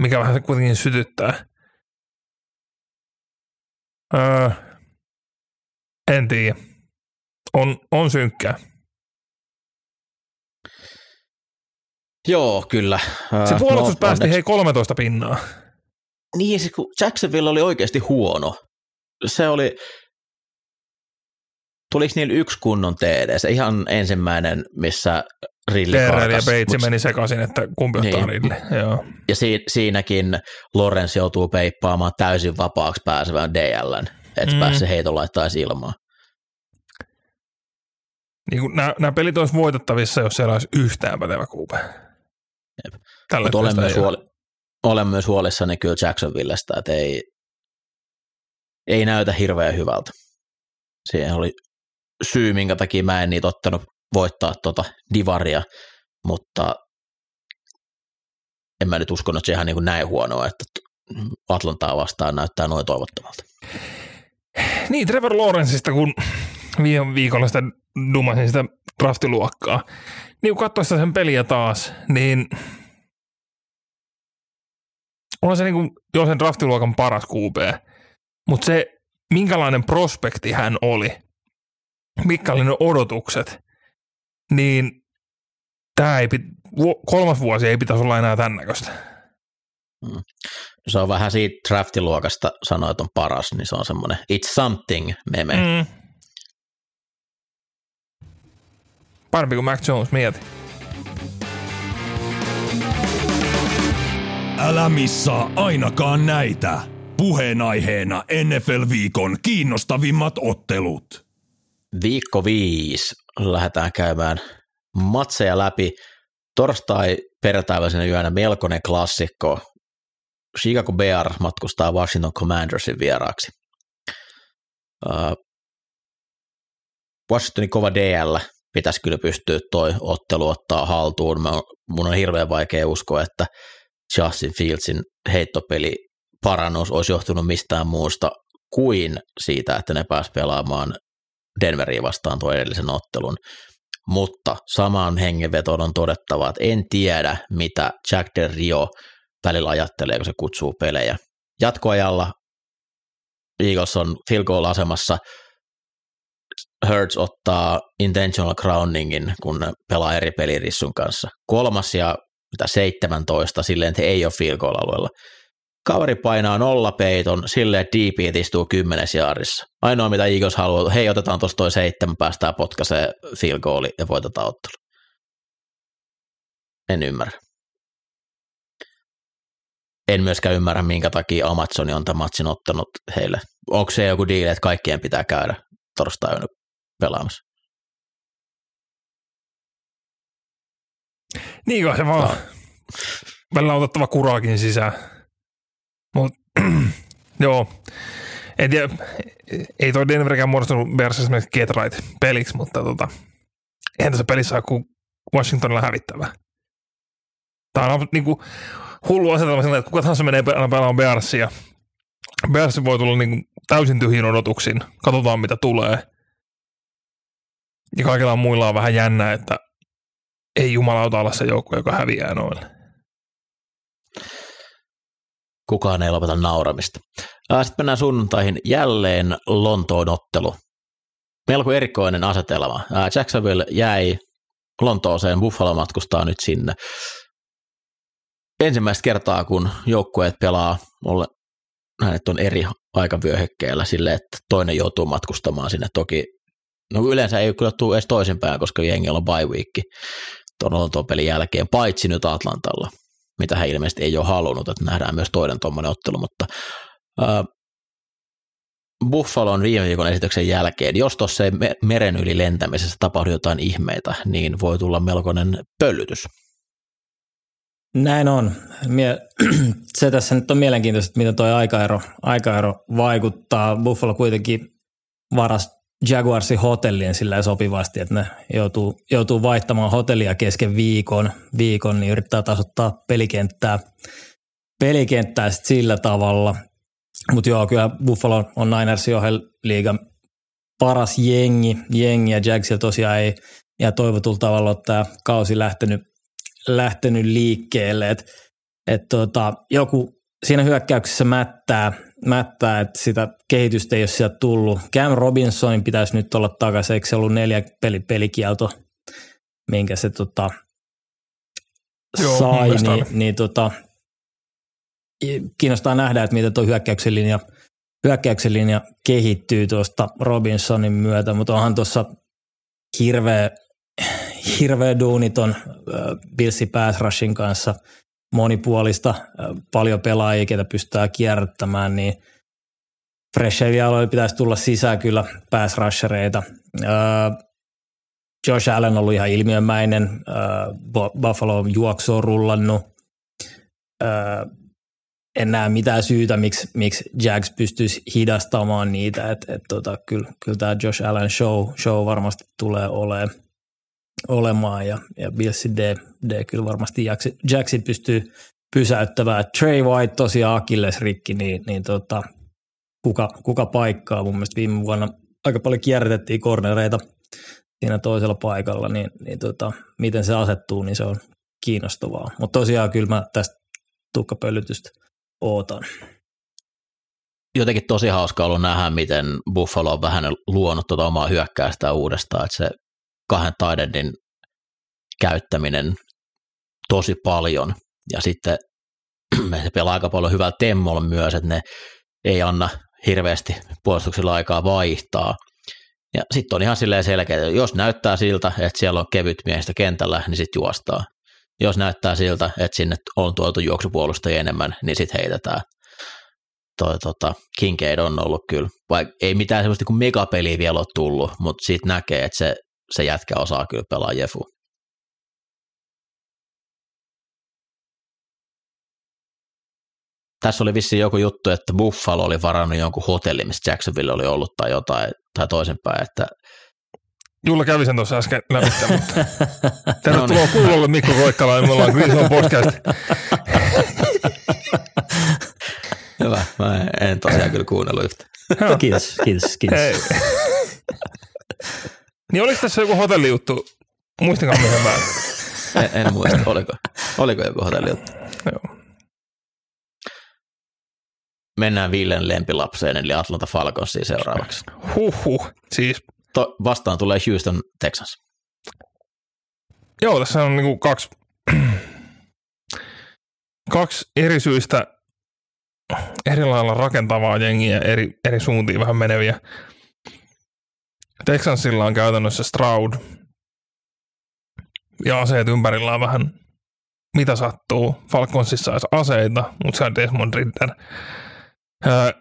mikä vähän kuitenkin sytyttää. Öö, en tiedä on, on synkkää. Joo, kyllä. Se puolustus no, päästi hei 13 pinnaa. Niin, se, kun Jacksonville oli oikeasti huono. Se oli, tuliko niillä yksi kunnon TD, se ihan ensimmäinen, missä Rilli karkas. ja Peitsi mut... meni sekaisin, että kumpi ottaa niin. Rilli. Joo. Ja si- siinäkin Lorenz joutuu peippaamaan täysin vapaaksi pääsevän DLn, että mm. pääse heiton laittaa ilmaan niin kuin nämä, nämä pelit olisi voitettavissa, jos siellä olisi yhtään pätevä kuupe. Mutta olen myös, huoli, olen myös huolissani kyllä Jacksonvillestä, että ei, ei näytä hirveän hyvältä. Siihen oli syy, minkä takia mä en niitä ottanut voittaa tuota divaria, mutta en mä nyt uskonut, että se ihan niin kuin näin huonoa, että Atlantaa vastaan näyttää noin toivottomalta. [SIGHS] Niin, Trevor Lawrenceista, kun viime viikolla sitä dumasin sitä draftiluokkaa. Niin kun sen peliä taas, niin on se niin kuin jo sen draftiluokan paras QB. Mutta se, minkälainen prospekti hän oli, mitkä oli ne odotukset, niin tämä ei, kolmas vuosi ei pitäisi olla enää tämän näköistä. Hmm. Se on vähän siitä draftiluokasta sanoa, että on paras, niin se on semmoinen it's something meme. Mm. Parempi kuin Mac Jones, mieti. Älä missaa ainakaan näitä. Puheenaiheena NFL-viikon kiinnostavimmat ottelut. Viikko viisi lähdetään käymään matseja läpi. Torstai perjantaiväisenä yönä melkoinen klassikko. Chicago Bear matkustaa Washington Commandersin vieraaksi. Washingtonin kova DL pitäisi kyllä pystyä toi ottelu ottaa haltuun. Mä, mun on hirveän vaikea uskoa, että Justin Fieldsin heittopeli parannus olisi johtunut mistään muusta kuin siitä, että ne pääsi pelaamaan Denveriin vastaan tuon edellisen ottelun. Mutta samaan hengenvetoon on todettava, että en tiedä, mitä Jack Del Rio välillä ajattelee, kun se kutsuu pelejä. Jatkoajalla Eagles on field goal asemassa – Hurts ottaa intentional groundingin, kun pelaa eri pelirissun kanssa. Kolmas ja mitä 17 silleen, että he ei ole field goal alueella. Kaveri painaa nollapeiton silleen, että DP istuu kymmenes jaarissa. Ainoa mitä Eagles haluaa, hei otetaan tuossa toi seitsemän, päästään potkaisee field goali ja voitetaan ottelu. En ymmärrä. En myöskään ymmärrä, minkä takia Amazoni on tämän matsin ottanut heille. Onko se joku diili, että kaikkien pitää käydä torstaina pelaamassa? Niin kai se vaan. No. [LAUGHS] Välillä on otettava kuraakin sisään. Mutta [CLEARS THROAT] joo, en tiedä, ei toi Denverikään muodostunut versus esimerkiksi Get Right peliksi, mutta tota, eihän tässä pelissä ole kuin Washingtonilla hävittävä. Tämä on niinku hullu asetelma sillä, että kuka tahansa menee pe- pelaamaan Bearsia. Bears voi tulla niinku täysin tyhjin odotuksin. Katsotaan mitä tulee. Ja kaikilla muilla on vähän jännä, että ei jumalauta olla se joukko, joka häviää noille. Kukaan ei lopeta nauramista. Sitten mennään sunnuntaihin jälleen Lontoon ottelu. Melko erikoinen asetelma. Jacksonville jäi Lontooseen, Buffalo matkustaa nyt sinne. Ensimmäistä kertaa, kun joukkueet pelaa, olla, hänet on eri aikavyöhykkeellä sille, että toinen joutuu matkustamaan sinne. Toki no yleensä ei kyllä tule edes toisinpäin, koska jengillä on bye week tuon pelin jälkeen, paitsi nyt Atlantalla, mitä he ilmeisesti ei ole halunnut, että nähdään myös toinen tuommoinen ottelu, mutta äh, Buffalon viime viikon esityksen jälkeen, jos tuossa meren yli lentämisessä tapahdu jotain ihmeitä, niin voi tulla melkoinen pöllytys. Näin on. Mie- [CLEARS THROAT] se tässä nyt on mielenkiintoista, että miten tuo aikaero, aikaero vaikuttaa. Buffalo kuitenkin varas Jaguarsin hotellien sillä sopivasti, että ne joutuu, joutuu vaihtamaan hotellia kesken viikon, viikon niin yrittää tasoittaa pelikenttää, pelikenttää sit sillä tavalla. Mutta joo, kyllä Buffalo on Ninersin ohel liigan paras jengi, jengi ja Jagsilla tosiaan ei ja toivotulla tavalla ole tämä kausi lähtenyt, lähtenyt liikkeelle. Et, et tota, joku siinä hyökkäyksessä mättää, mättää, että sitä kehitystä ei ole sieltä tullut. Cam Robinsonin pitäisi nyt olla takaisin, eikö se ollut neljä peli, pelikielto, minkä se tota, Joo, sai, niin, oli. niin tota, kiinnostaa nähdä, että miten tuo hyökkäyksen linja, hyökkäyksen linja kehittyy tuosta Robinsonin myötä, mutta onhan tuossa hirveä, hirveä duuniton Billsi Pass Rushin kanssa – monipuolista, paljon pelaajia, ketä pystytään kierrättämään, niin Fresheviä aloille pitäisi tulla sisään kyllä pass rushereita. Äh, Josh Allen on ollut ihan ilmiömäinen, Buffalo on rullannut. En näe mitään syytä, miksi, miksi Jags pystyisi hidastamaan niitä, että et tota, kyllä, kyllä tämä Josh Allen show, show varmasti tulee olemaan olemaan ja, ja Billsin D, D kyllä varmasti Jackson pystyy pysäyttämään. Trey White tosiaan Akilles rikki, niin, niin tota, kuka, kuka paikkaa. Mun mielestä viime vuonna aika paljon kierrätettiin kornereita siinä toisella paikalla, niin, niin tota, miten se asettuu, niin se on kiinnostavaa. Mutta tosiaan kyllä mä tästä tukkapölytystä ootan. Jotenkin tosi hauska ollut nähdä, miten Buffalo on vähän luonut tuota omaa hyökkäystä uudestaan, että se kahden taidendin käyttäminen tosi paljon. Ja sitten [CLEARS THROAT] se pelaa aika paljon hyvällä temmolla myös, että ne ei anna hirveästi puolustuksella aikaa vaihtaa. Ja sitten on ihan silleen selkeä, että jos näyttää siltä, että siellä on kevyt miehistä kentällä, niin sitten juostaa. Jos näyttää siltä, että sinne on tuotu juoksupuolustajia enemmän, niin sitten heitetään. Toi, tota, Kincaid on ollut kyllä, vaikka ei mitään sellaista kuin megapeliä vielä ole tullut, mutta siitä näkee, että se se jätkä osaa kyllä pelaa Jefu. Tässä oli vissiin joku juttu, että Buffalo oli varannut jonkun hotellin, missä Jacksonville oli ollut tai jotain, tai toisenpäin, että Julla kävi sen tuossa äsken läpi, mutta [LAUGHS] tervetuloa No niin. kuulolle Mikko Koikkalainen, me ollaan Zone Podcast. [LAUGHS] hyvä, mä en- en tosiaan kyllä kuunnellut yhtä. Kiitos, kiitos, kiitos. Hei. Niin oliko tässä joku hotellijuttu? Muistinko mä sen väärin? En, en muista, oliko, oliko joku hotelli juttu. Joo. Mennään Villen lempilapseen, eli Atlanta Falconsiin seuraavaksi. Huhhuh. Siis, To, vastaan tulee Houston, Texas. joo, tässä on niinku kaksi, kaksi eri syistä eri lailla rakentavaa jengiä eri, eri suuntiin vähän meneviä. Texansilla on käytännössä Stroud ja aseet ympärillä on vähän mitä sattuu. Falconsissa olisi aseita, mutta se on Desmond Ritter.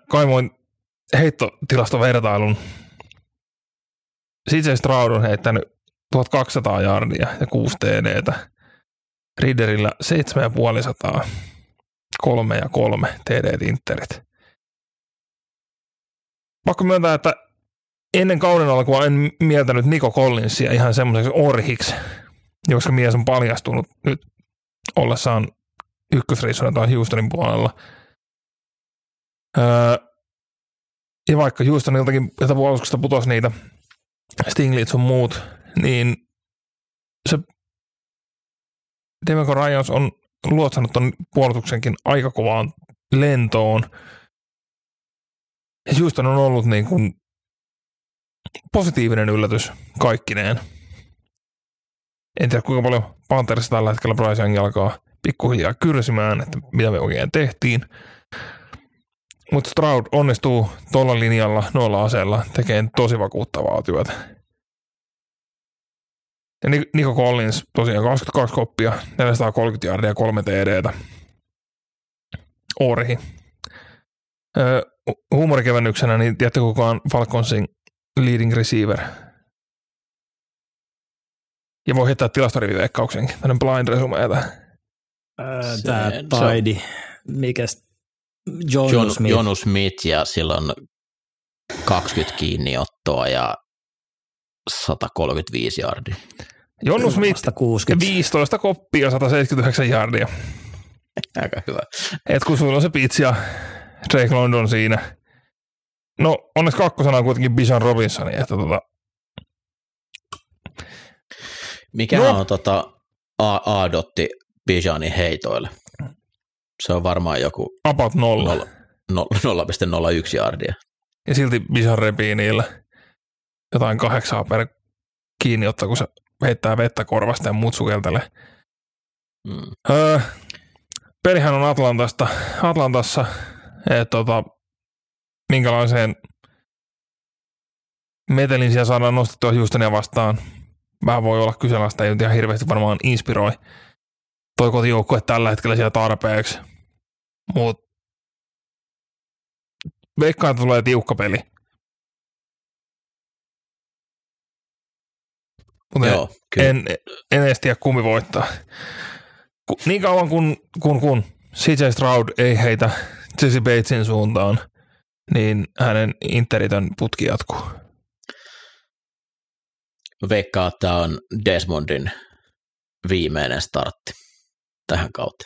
Kaivoin heittotilastovertailun. CJ Stroud on heittänyt 1200 jardia ja 6 TDtä. Ridderillä 7500, 3 ja 3 TD-tintterit. Pakko myöntää, että ennen kauden alkua en mieltänyt Niko Collinsia ihan semmoiseksi orhiksi, koska mies on paljastunut nyt ollessaan ykkösreissuna tai Houstonin puolella. Öö, ja vaikka Houstoniltakin, että puolustuksesta putosi niitä Stinglitz on muut, niin se Demeco Ryans on luotsannut ton puolustuksenkin aika kovaan lentoon. Ja Houston on ollut niin kuin positiivinen yllätys kaikkineen. En tiedä kuinka paljon Pantherissa tällä hetkellä Bryce Young alkaa pikkuhiljaa kyrsimään, että mitä me oikein tehtiin. Mutta Stroud onnistuu tuolla linjalla, noilla aseilla, tekemään tosi vakuuttavaa työtä. Ja Nico Collins tosiaan 22 koppia, 430 jardia ja 3 TDtä. Orhi. Öö, huumorikevennyksenä, niin tiedätte kuka on Falconsin leading receiver? Ja voi heittää tilastoriviveikkauksenkin. Tällainen blind resume Öö, Tämä Taidi, mikäs Jonu John, Smith. Jonu Smith ja silloin 20 kiinniottoa ja 135 jardia. Jonu Smith 15 koppia, 179 jardia. [LAUGHS] Aika hyvä. Et kun sulla on se ja Drake London siinä. No onneksi kakkosena on kuitenkin Bijan Robinson, että tota. Mikä no. on tota A-dotti Bijanin heitoille? Se on varmaan joku About nolla. 0,01 jardia. Ja silti Bijan repii niillä jotain kahdeksaa per kiinni ottaa, kun se heittää vettä korvasta ja muut sukeltelee. Mm. Öö, pelihän on Atlantasta, Atlantassa, että tota, minkälaiseen metelin siellä saadaan nostettua Houstonia vastaan. Vähän voi olla kyseenalaista, ei nyt ihan hirveästi varmaan inspiroi toi kotijoukkue tällä hetkellä siellä tarpeeksi. Mutta veikkaan, tulee tiukka peli. Mutta Joo, en, en edes tiedä kummi voittaa. Niin kauan kun, kun, kun CJ Stroud ei heitä Jesse Batesin suuntaan, niin hänen interitön putki jatkuu. Veikkaa, että tämä on Desmondin viimeinen startti tähän kautta.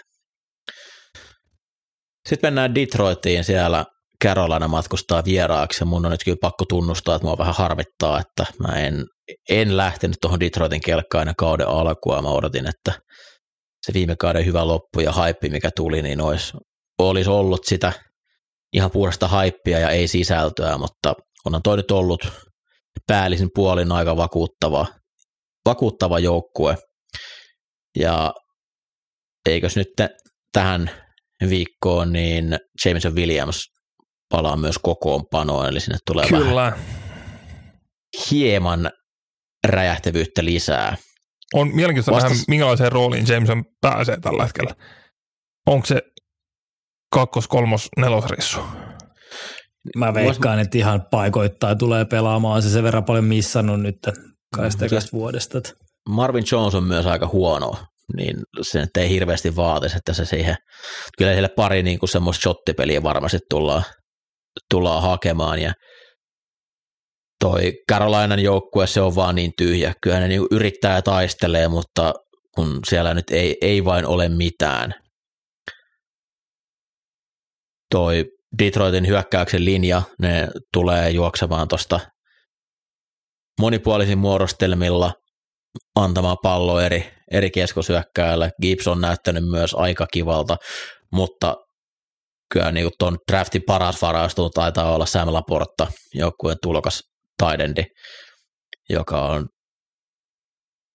Sitten mennään Detroitiin, siellä Carolina matkustaa vieraaksi ja mun on nyt kyllä pakko tunnustaa, että mua vähän harmittaa, että mä en, en lähtenyt tuohon Detroitin kelkkaan aina kauden alkua. Mä odotin, että se viime kauden hyvä loppu ja haippi, mikä tuli, niin olisi, olisi ollut sitä ihan puhdasta haippia ja ei sisältöä, mutta onhan toi nyt ollut päällisin puolin aika vakuuttava, vakuuttava joukkue. Ja eikös nyt tähän viikkoon, niin Jameson Williams palaa myös kokoonpanoon, eli sinne tulee Kyllä. vähän hieman räjähtävyyttä lisää. On mielenkiintoista Vastas... nähdä, minkälaiseen rooliin Jameson pääsee tällä hetkellä. Onko se kakkos, kolmos, nelosrissu? Mä veikkaan, että ihan paikoittaa tulee pelaamaan se sen verran paljon missannut nyt kaista vuodesta. Marvin Jones on myös aika huono niin se nyt ei hirveästi vaatisi, että se siihen, kyllä sille pari niin kuin semmoista shottipeliä varmasti tullaan, tullaan hakemaan ja toi Carolinan joukkue, se on vaan niin tyhjä. Kyllä ne niin yrittää ja taistelee, mutta kun siellä nyt ei, ei vain ole mitään. Toi Detroitin hyökkäyksen linja, ne tulee juoksemaan tuosta monipuolisin muodostelmilla – antamaan pallo eri, eri keskusyökkäjälle. Gibbs on näyttänyt myös aika kivalta, mutta kyllä niin tuon draftin paras varastunut taitaa olla Sam Laporta, joukkueen tulokas taidendi, joka on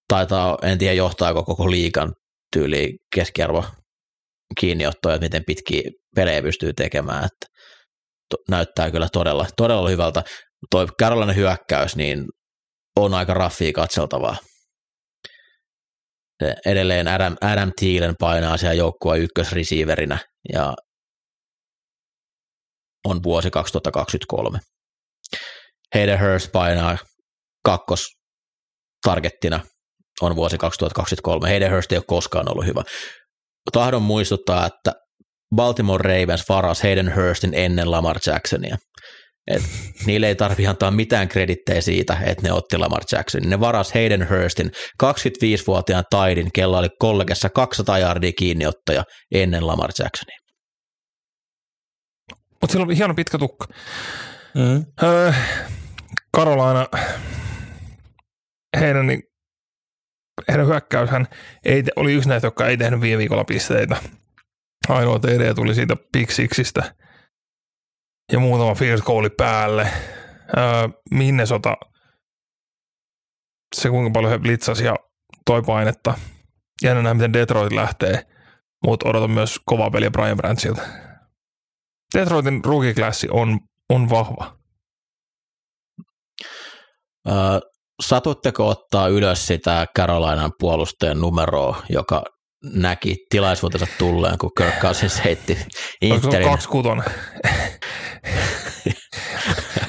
taitaa, en tiedä johtaako koko liikan tyyli keskiarvo kiinniottoja, että miten pitkiä pelejä pystyy tekemään. Että to, näyttää kyllä todella, todella hyvältä. Tuo Carolina hyökkäys niin on aika raffia katseltavaa. Edelleen Adam, Adam Thielen painaa siellä joukkueen ykkösreceiverinä ja on vuosi 2023. Hayden Hurst painaa kakkos targettina on vuosi 2023. Hayden Hurst ei ole koskaan ollut hyvä. Tahdon muistuttaa, että Baltimore Ravens varas Hayden Hurstin ennen Lamar Jacksonia. Et niille ei tarvi antaa mitään kredittejä siitä, että ne otti Lamar Jacksonin. Ne varas Hayden Hurstin 25-vuotiaan taidin, kello oli kollegessa 200 jardia kiinniottaja ennen Lamar Jacksonia. Mutta sillä on hieno pitkä tukka. Mm. Öö, Karolaina, heidän, niin, heidän hyökkäyshän ei, oli yksi näistä, jotka ei tehnyt viime viikolla pisteitä. Ainoa TD tuli siitä Pixiksistä ja muutama field goali päälle. Öö, Minnesota, se kuinka paljon he blitzasi ja toi painetta. Jännä nähdä, miten Detroit lähtee, mutta odotan myös kovaa peliä Brian Brantsilta. Detroitin rookie on, on vahva. Öö, satutteko ottaa ylös sitä Carolinan puolustajan numeroa, joka näki tilaisuutensa tulleen, kun Kirk Cousins heitti Interin. Kaksi kuton. [LAUGHS]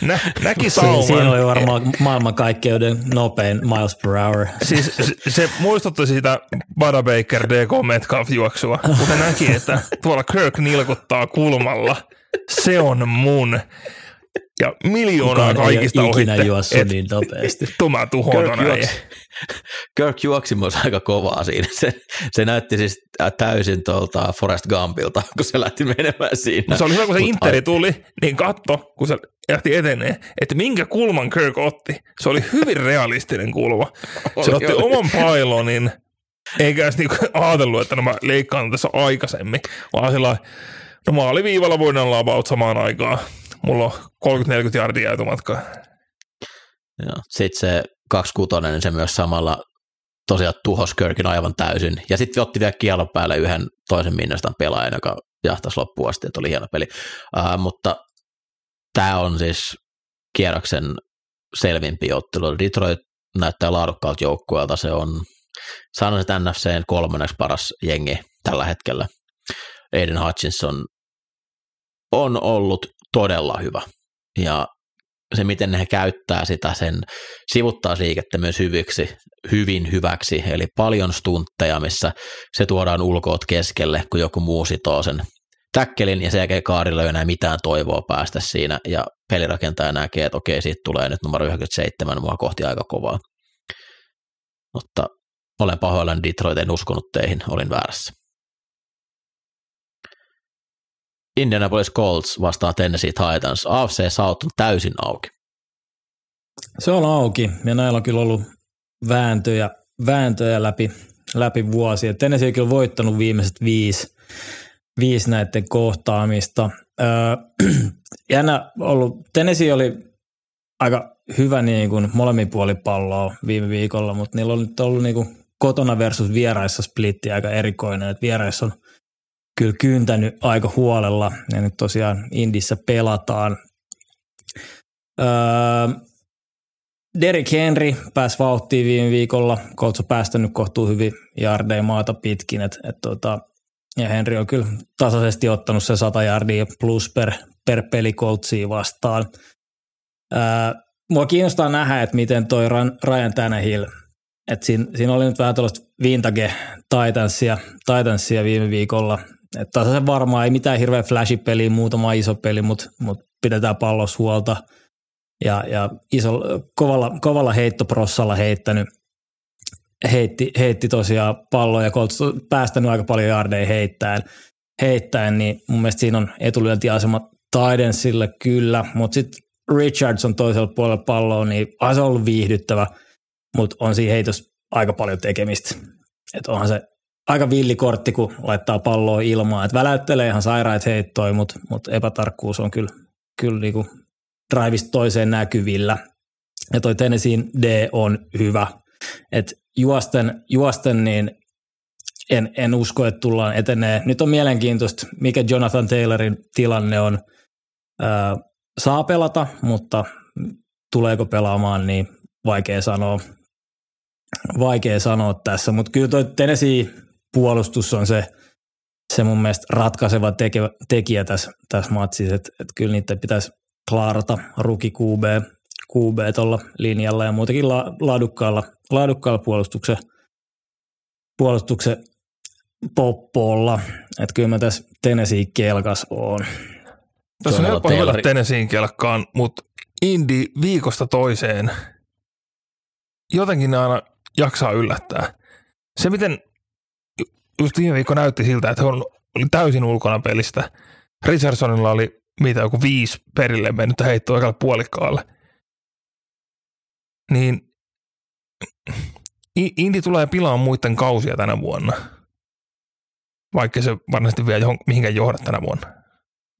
Nä, näki sauman. Siinä oli varmaan maailmankaikkeuden nopein miles per hour. Siis se, se muistutti siitä Bada Baker DK Metcalf juoksua, kun se näki, että tuolla Kirk nilkuttaa kulmalla. Se on mun. Ja miljoonaa Kukaan kaikista ei ikinä ohitte. juossut niin nopeasti. [LAUGHS] Tuma tuhon [LAUGHS] Kirk juoksi myös aika kovaa siinä. Se, se näytti siis täysin tuolta Forest Gumpilta, kun se lähti menemään siinä. No se oli hyvä, kun se Mut Interi tuli, niin katto, kun se lähti etenee, että minkä kulman Kirk otti. Se oli hyvin realistinen kulma. [LAUGHS] Se oli, otti oli. oman pailonin, eikä edes niinku ajatellut, että no mä leikkaan tässä aikaisemmin, vaan sillä no maaliviivalla voidaan olla about samaan aikaan. Mulla on 30-40 jardia jäätymatkaa. Joo. Sitten se 26, niin se myös samalla tosiaan tuhos Kirkin aivan täysin. Ja sitten otti vielä kielon päälle yhden toisen Minnestan pelaajan, joka jahtasi loppuun asti, että oli hieno peli. Uh, mutta tämä on siis kierroksen selvimpi ottelu. Detroit näyttää laadukkaalta joukkueelta. Se on, sanoisin, että NFCn kolmanneksi paras jengi tällä hetkellä. Aiden Hutchinson on ollut todella hyvä. Ja se, miten he käyttää sitä, sen sivuttaa liikettä myös hyviksi, hyvin hyväksi, eli paljon stuntteja, missä se tuodaan ulkoot keskelle, kun joku muu sitoo sen täkkelin, ja sen jälkeen kaarilla ei enää mitään toivoa päästä siinä, ja pelirakentaja näkee, että okei, siitä tulee nyt numero 97 mua kohti aika kovaa. Mutta olen pahoillani Detroit, en uskonut teihin, olin väärässä. Indianapolis Colts vastaa Tennessee Titans. AFC South on täysin auki. Se on auki ja näillä on kyllä ollut vääntöjä, vääntöjä läpi, läpi vuosia. Tennessee on kyllä voittanut viimeiset viisi, viisi näiden kohtaamista. Öö, [CLEARS THROAT] jännä ollut, Tennessee oli aika hyvä niin kuin molemmin puoli palloa viime viikolla, mutta niillä on nyt ollut niin kuin kotona versus vieraissa splitti aika erikoinen, että vieraissa on kyllä kyyntänyt aika huolella ja nyt tosiaan Indissä pelataan. Öö, Derek Henry pääsi vauhtiin viime viikolla. Colts on päästänyt kohtuu hyvin jardeja maata pitkin. Et, et tota, ja Henry on kyllä tasaisesti ottanut se 100 jardia plus per, per peli Coltsia vastaan. Ää, mua kiinnostaa nähdä, että miten toi Ryan Tannehill, että siinä, siinä, oli nyt vähän tällaista vintage Titansia viime viikolla, että se varmaan ei mitään hirveä flash-peliä, muutama iso peli, mutta mut pidetään pallossa huolta. Ja, ja iso, kovalla, kovalla heittoprossalla heittänyt, heitti, heitti tosiaan palloa ja Colts päästänyt aika paljon jardeja heittäen, heittäen, niin mun mielestä siinä on etulyöntiasema Tidensille kyllä, mutta sitten Richardson toisella puolella palloa, niin on se ollut viihdyttävä, mutta on siinä heitos aika paljon tekemistä. Että onhan se aika villikortti, kun laittaa palloa ilmaan. Et väläyttelee ihan sairaat heittoi, mutta mut epätarkkuus on kyllä, kyllä niinku drivista toiseen näkyvillä. Ja toi Tennesseein D on hyvä. Et juosten, juosten niin en, en usko, että tullaan etenee. Nyt on mielenkiintoista, mikä Jonathan Taylorin tilanne on. Ää, saa pelata, mutta tuleeko pelaamaan, niin vaikea sanoa. Vaikea sanoa tässä, mutta kyllä tuo Tennessee puolustus on se, se mun mielestä ratkaiseva tekijä, tekijä tässä, tässä matsissa, että, että kyllä niitä pitäisi klaarata ruki QB, QB tuolla linjalla ja muutenkin la, laadukkaalla, laadukkaalla puolustuksen, puolustuksen poppolla. Että kyllä mä tässä Tennessee kelkas on. Tässä on helppo hyvätä Tennesseein kelkkaan, mutta Indi viikosta toiseen jotenkin aina jaksaa yllättää. Se, miten just viime viikko näytti siltä, että hän oli täysin ulkona pelistä. Richardsonilla oli mitä joku viisi perille mennyt heittoa aikalle puolikkaalle. Niin Indi tulee pilaamaan muiden kausia tänä vuonna, vaikka se varmasti vielä johon, mihinkään johda tänä vuonna.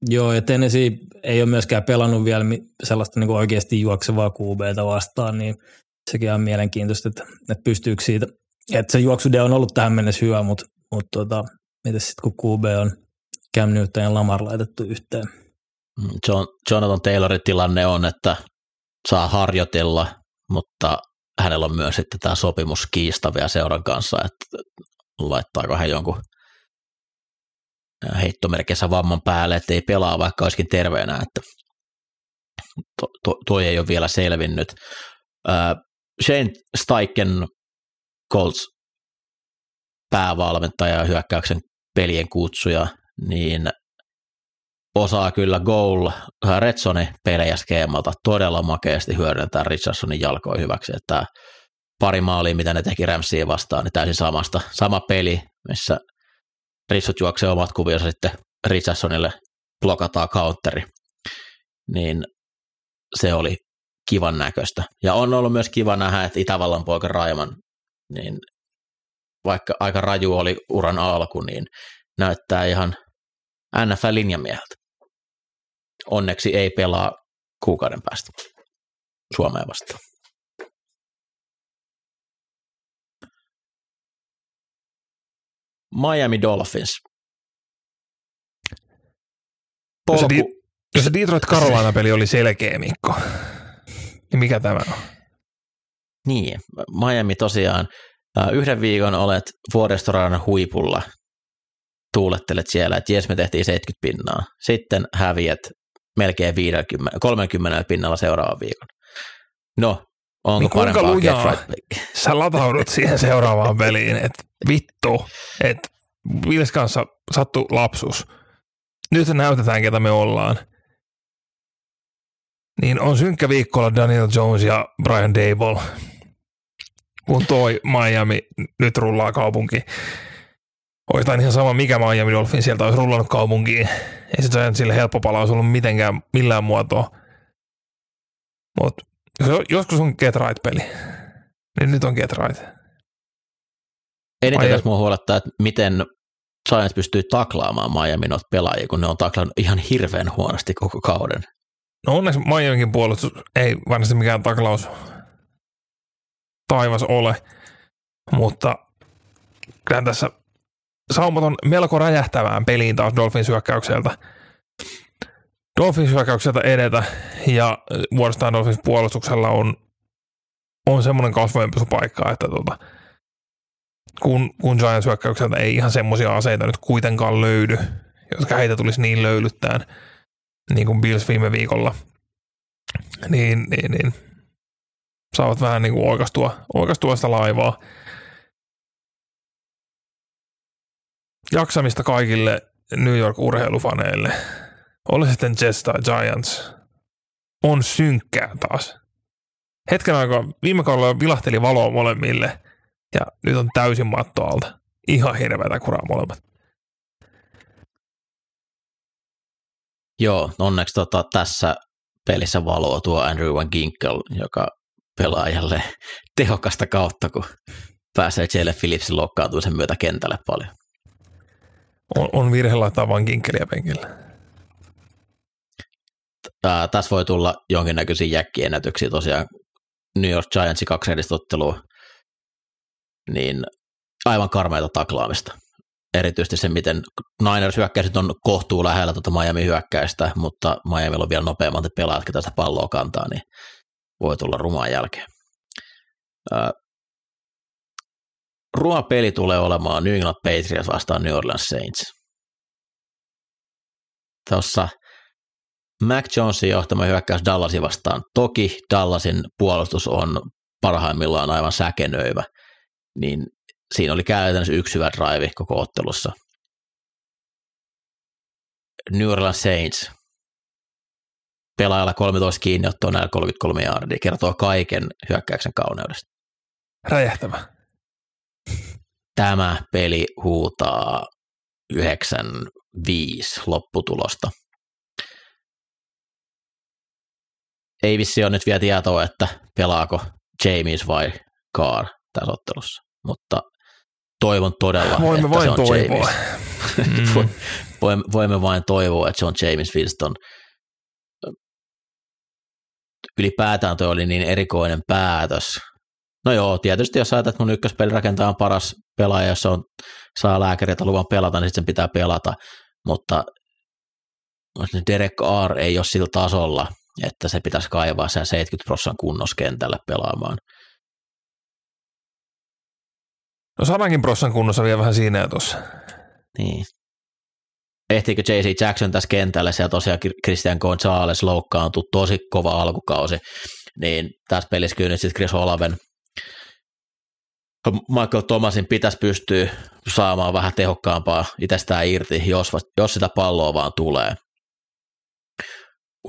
Joo, ja Tennessee ei ole myöskään pelannut vielä sellaista niin oikeasti juoksevaa QBtä vastaan, niin sekin on mielenkiintoista, että, että pystyykö siitä, että se juoksude on ollut tähän mennessä hyvä, mutta, mutta tota, mitä sitten kun QB on Cam Newton ja Lamar laitettu yhteen? Mm, John, Jonathan Taylorin tilanne on, että saa harjoitella, mutta hänellä on myös sitten tämä sopimus kiistavia seuran kanssa, että laittaako hän jonkun heittomerkissä vamman päälle, että ei pelaa vaikka olisikin terveenä, että to, to, toi ei ole vielä selvinnyt. Uh, Shane Steichen Colts päävalmentaja ja hyökkäyksen pelien kutsuja, niin osaa kyllä goal Redzone pelejä skeemalta todella makeasti hyödyntää Richardsonin jalkoja hyväksi, että pari maalia, mitä ne teki Ramsiin vastaan, niin täysin samasta, sama peli, missä Rissot juoksee omat kuvionsa sitten Richardsonille blokataan counteri, niin se oli kivan näköistä. Ja on ollut myös kiva nähdä, että Itävallan poika Raiman, niin vaikka aika raju oli uran alku, niin näyttää ihan NFL-linjamieheltä. Onneksi ei pelaa kuukauden päästä Suomeen vastaan. Miami Dolphins. Polku. Jos se, di- jos se Detroit Carolina-peli oli selkeä, Mikko, niin mikä tämä on? Niin, Miami tosiaan. Yhden viikon olet vuoristoradan huipulla, tuulettelet siellä, että jes me tehtiin 70 pinnaa. Sitten häviät melkein 50, 30 pinnalla seuraavan viikon. No, onko niin parempaa lujaa right [LAUGHS] sä lataudut siihen seuraavaan peliin, että vittu, että Vils kanssa sattu lapsus. Nyt näytetään, ketä me ollaan. Niin on synkkä viikolla Daniel Jones ja Brian Dable, kun toi Miami nyt rullaa kaupunki. Oikeastaan ihan sama, mikä Miami Dolphin sieltä olisi rullannut kaupunkiin. Ei se sille helppo palaus ollut mitenkään millään muotoa. Mutta joskus on get right peli. Niin nyt on get right. Eniten tässä mua huolettaa, että miten Giants pystyy taklaamaan Miami noita pelaajia, kun ne on taklannut ihan hirveän huonosti koko kauden. No onneksi Miamikin puolustus ei varmasti mikään taklaus taivas ole, mutta kyllä tässä saumat on melko räjähtävään peliin taas Dolphins hyökkäykseltä. Dolphins hyökkäykseltä edetä ja vuorostaan Dolphins puolustuksella on, on semmoinen kasvojenpesupaikka, että tota, kun, kun Giants hyökkäykseltä ei ihan semmoisia aseita nyt kuitenkaan löydy, jotka heitä tulisi niin löylyttään, niin kuin Bills viime viikolla, niin, niin, niin saavat vähän niin kuin oikastua, oikastua sitä laivaa. Jaksamista kaikille New York-urheilufaneille. Oli sitten Jets tai Giants. On synkkää taas. Hetken aikaa viime kaudella vilahteli valoa molemmille ja nyt on täysin matto alta. Ihan hirveätä kuraa molemmat. Joo, onneksi tota, tässä pelissä valoa tuo Andrew Van Ginkel, joka pelaa jälleen tehokasta kautta, kun pääsee Jelle Phillipsin loukkaantumisen myötä kentälle paljon. On, on virhe laittaa Van Ginkeliä penkillä. Tää, tässä voi tulla jonkinnäköisiä jäkkiennätyksiä tosiaan. New York Giantsin kaksi edistottelua, niin aivan karmeita taklaamista. Erityisesti se, miten Niners hyökkäiset on kohtuu lähellä tuota Miami hyökkäistä, mutta Miami on vielä nopeammat pelaajat, jotka tästä palloa kantaa, niin voi tulla rumaan jälkeen. Ruma peli tulee olemaan New England Patriots vastaan New Orleans Saints. Tuossa Mac Jonesin johtama hyökkäys Dallasin vastaan. Toki Dallasin puolustus on parhaimmillaan aivan säkenöivä, niin siinä oli käytännössä yksi hyvä drive koko ottelussa. New Orleans Saints pelaajalla 13 kiinni ottaa näillä 33 jardia, kertoo kaiken hyökkäyksen kauneudesta. Räjähtävä. Tämä peli huutaa 9-5 lopputulosta. Ei vissi ole nyt vielä tietoa, että pelaako James vai Carr tässä ottelussa, mutta toivon todella, Voimme että vain se on toivoa. James. [LAUGHS] Mm. voimme, voimme vain toivoa, että se on James Winston. Ylipäätään toi oli niin erikoinen päätös. No joo, tietysti jos ajatellaan, että mun ykköspelirakentaja on paras pelaaja, jos on, saa lääkäriltä luvan pelata, niin sitten sen pitää pelata, mutta Derek Carr ei ole sillä tasolla, että se pitäisi kaivaa sen 70 prosenttia kunnoskentälle pelaamaan. No sadankin prossan kunnossa vielä vähän siinä ja tuossa. Niin. Ehtiikö J.C. Jackson tässä kentälle, siellä tosiaan Christian Gonzalez loukkaantui tosi kova alkukausi, niin tässä pelissä kyllä nyt sitten Chris Olaven Michael Thomasin pitäisi pystyä saamaan vähän tehokkaampaa itsestään irti, jos, jos sitä palloa vaan tulee.